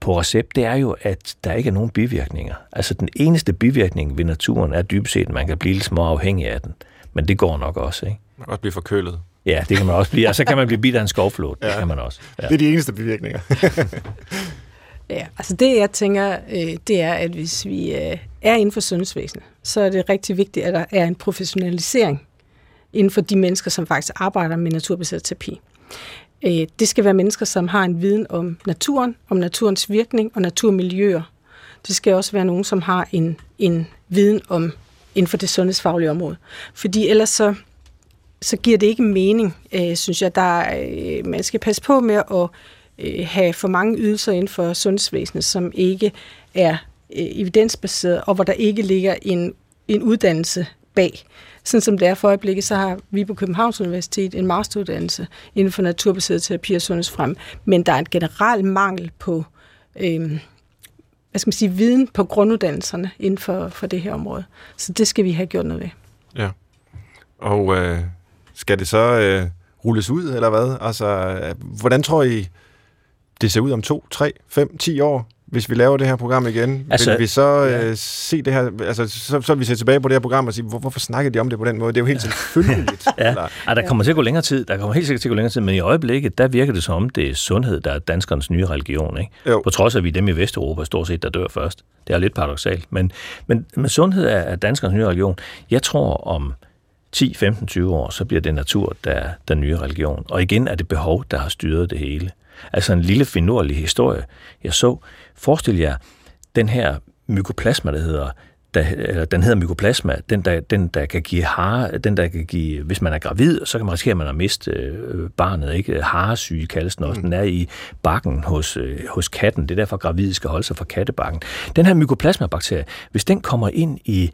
på recept, det er jo, at der ikke er nogen bivirkninger. Altså den eneste bivirkning ved naturen er dybest set, at man kan blive lidt små afhængig af den. Men det går nok også, ikke? Man kan også blive forkølet. Ja, det kan man også blive. Og så kan man blive bidt af en skovflod. Det Ja. kan man også. Ja. Det er de eneste bivirkninger. Ja, altså det jeg tænker, øh, det er, at hvis vi øh, er inden for sundhedsvæsenet, så er det rigtig vigtigt, at der er en professionalisering inden for de mennesker, som faktisk arbejder med naturbaseret terapi. Øh, det skal være mennesker, som har en viden om naturen, om naturens virkning og naturmiljøer. Det skal også være nogen, som har en, en viden om inden for det sundhedsfaglige område. Fordi ellers så, så giver det ikke mening, øh, synes jeg. Der, øh, man skal passe på med at øh, have for mange ydelser inden for sundhedsvæsenet, som ikke er øh, evidensbaseret, og hvor der ikke ligger en, en uddannelse bag. Sådan som det er for øjeblikket, så har vi på Københavns Universitet en masteruddannelse inden for naturbaseret terapi og sundhedsfrem, men der er en generel mangel på øh, hvad skal man sige, viden på grunduddannelserne inden for, for det her område. Så det skal vi have gjort noget ved. Ja. Og øh, skal det så øh, rulles ud, eller hvad? Altså, øh, hvordan tror I, det ser ud om to, tre, fem, ti år? Hvis vi laver det her program igen, altså, vil vi så øh, ja. se det her, altså så, så vil vi se tilbage på det her program og sige, hvor, hvorfor snakker de om det på den måde? Det er jo helt selvfølgeligt. Ja, Eller, der kommer til at gå længere tid. Der kommer helt sikkert til at gå længere tid, men i øjeblikket, der virker det som om, det er sundhed, der er danskernes nye religion. Ikke? Jo. På trods af, at vi er dem i Vesteuropa stort set, der dør først. Det er lidt paradoxalt. Men, men, men sundhed er, er danskernes nye religion. Jeg tror om 10, 15, 20 år, så bliver det natur, der er den nye religion. Og igen er det behov, der har styret det hele. Altså en lille finurlig historie. Jeg så, forestil jer, den her mykoplasma, der hedder, der, eller den hedder mykoplasma, den der, den der kan give hare, den der kan give, hvis man er gravid, så kan man risikere, at man har mistet øh, barnet, ikke? Haresyge kaldes den også, den er i bakken hos, øh, hos katten, det er derfor gravide skal holde sig fra kattebakken. Den her mykoplasma-bakterie, hvis den kommer ind i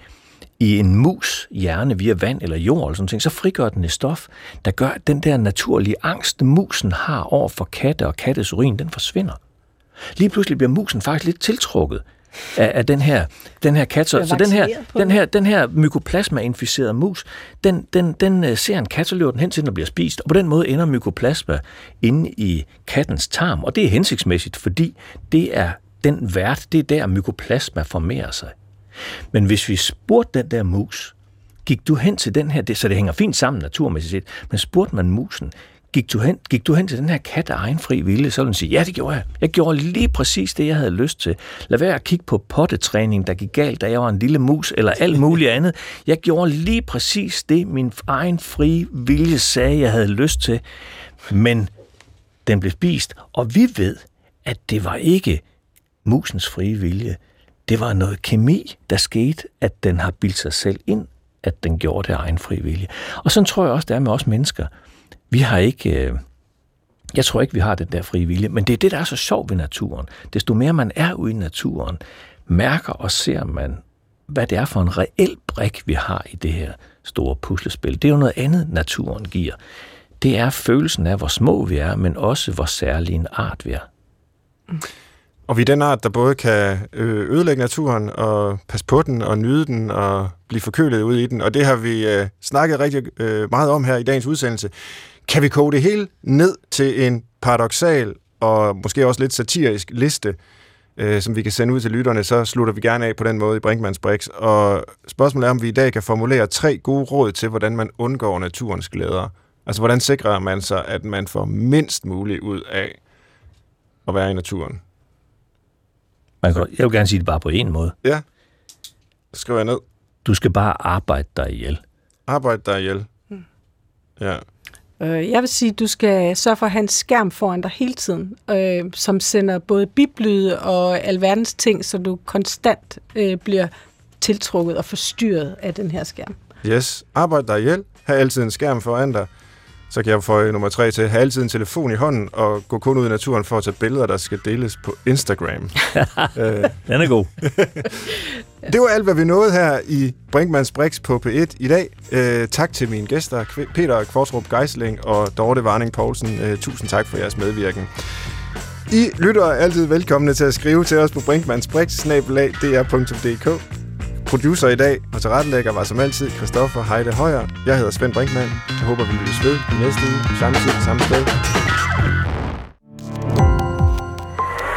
i en mus hjerne via vand eller jord eller sådan noget, så frigør den et stof, der gør, at den der naturlige angst, musen har over for katte og kattes urin, den forsvinder. Lige pludselig bliver musen faktisk lidt tiltrukket af, af den her, den her kat. Så, så den her, den. her, den her mykoplasma-inficerede mus, den, den, den øh, ser en kat, så løber den hen til den og bliver spist. Og på den måde ender mykoplasma inde i kattens tarm. Og det er hensigtsmæssigt, fordi det er den vært, det er der mykoplasma formerer sig. Men hvis vi spurgte den der mus, gik du hen til den her, det, så det hænger fint sammen naturmæssigt set, men spurgte man musen, gik du hen, gik du hen til den her kat af egen fri vilje, så ville den sige, ja, det gjorde jeg. Jeg gjorde lige præcis det, jeg havde lyst til. Lad være at kigge på pottetræning, der gik galt, da jeg var en lille mus, eller alt muligt andet. Jeg gjorde lige præcis det, min egen fri vilje sagde, jeg havde lyst til. Men den blev spist, og vi ved, at det var ikke musens frie vilje. Det var noget kemi, der skete, at den har bildt sig selv ind, at den gjorde det af egen fri vilje. Og sådan tror jeg også, det er med os mennesker. Vi har ikke... Øh, jeg tror ikke, vi har den der frie vilje, men det er det, der er så sjovt ved naturen. Desto mere man er ude i naturen, mærker og ser man, hvad det er for en reel brik, vi har i det her store puslespil. Det er jo noget andet, naturen giver. Det er følelsen af, hvor små vi er, men også hvor særlig en art vi er. Mm og vi er den art, der både kan øh, ødelægge naturen og passe på den og nyde den og blive forkølet ud i den. Og det har vi øh, snakket rigtig øh, meget om her i dagens udsendelse. Kan vi koge det hele ned til en paradoxal og måske også lidt satirisk liste, øh, som vi kan sende ud til lytterne, så slutter vi gerne af på den måde i Brinkmanns Brix. Og spørgsmålet er, om vi i dag kan formulere tre gode råd til, hvordan man undgår naturens glæder. Altså, hvordan sikrer man sig, at man får mindst muligt ud af at være i naturen? Man kan, jeg vil gerne sige det bare på en måde. Ja, det skriver jeg ned. Du skal bare arbejde dig ihjel. Arbejde dig ihjel. Ja. Øh, jeg vil sige, at du skal sørge for at have en skærm foran dig hele tiden, øh, som sender både biblyde og alverdens ting, så du konstant øh, bliver tiltrukket og forstyrret af den her skærm. Yes, arbejde dig ihjel. Ha' altid en skærm foran dig. Så kan jeg få nummer tre til. Ha' altid en telefon i hånden og gå kun ud i naturen for at tage billeder, der skal deles på Instagram. øh, Den er god. det var alt, hvad vi nåede her i Brinkmanns Brix på P1 i dag. Øh, tak til mine gæster, Peter Kvartrup Geisling og Dorte Varning Poulsen. Øh, tusind tak for jeres medvirken. I lytter er altid velkomne til at skrive til os på brinkmannsbrix.dr.dk Producer i dag og tilrettelægger var som altid Christoffer Heide Højer. Jeg hedder Svend Brinkmann. Jeg håber, vi lyttes ved i næste uge, samme tid, samme sted.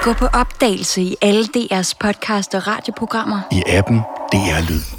Gå på opdagelse i alle DR's podcast og radioprogrammer. I appen DR Lyd.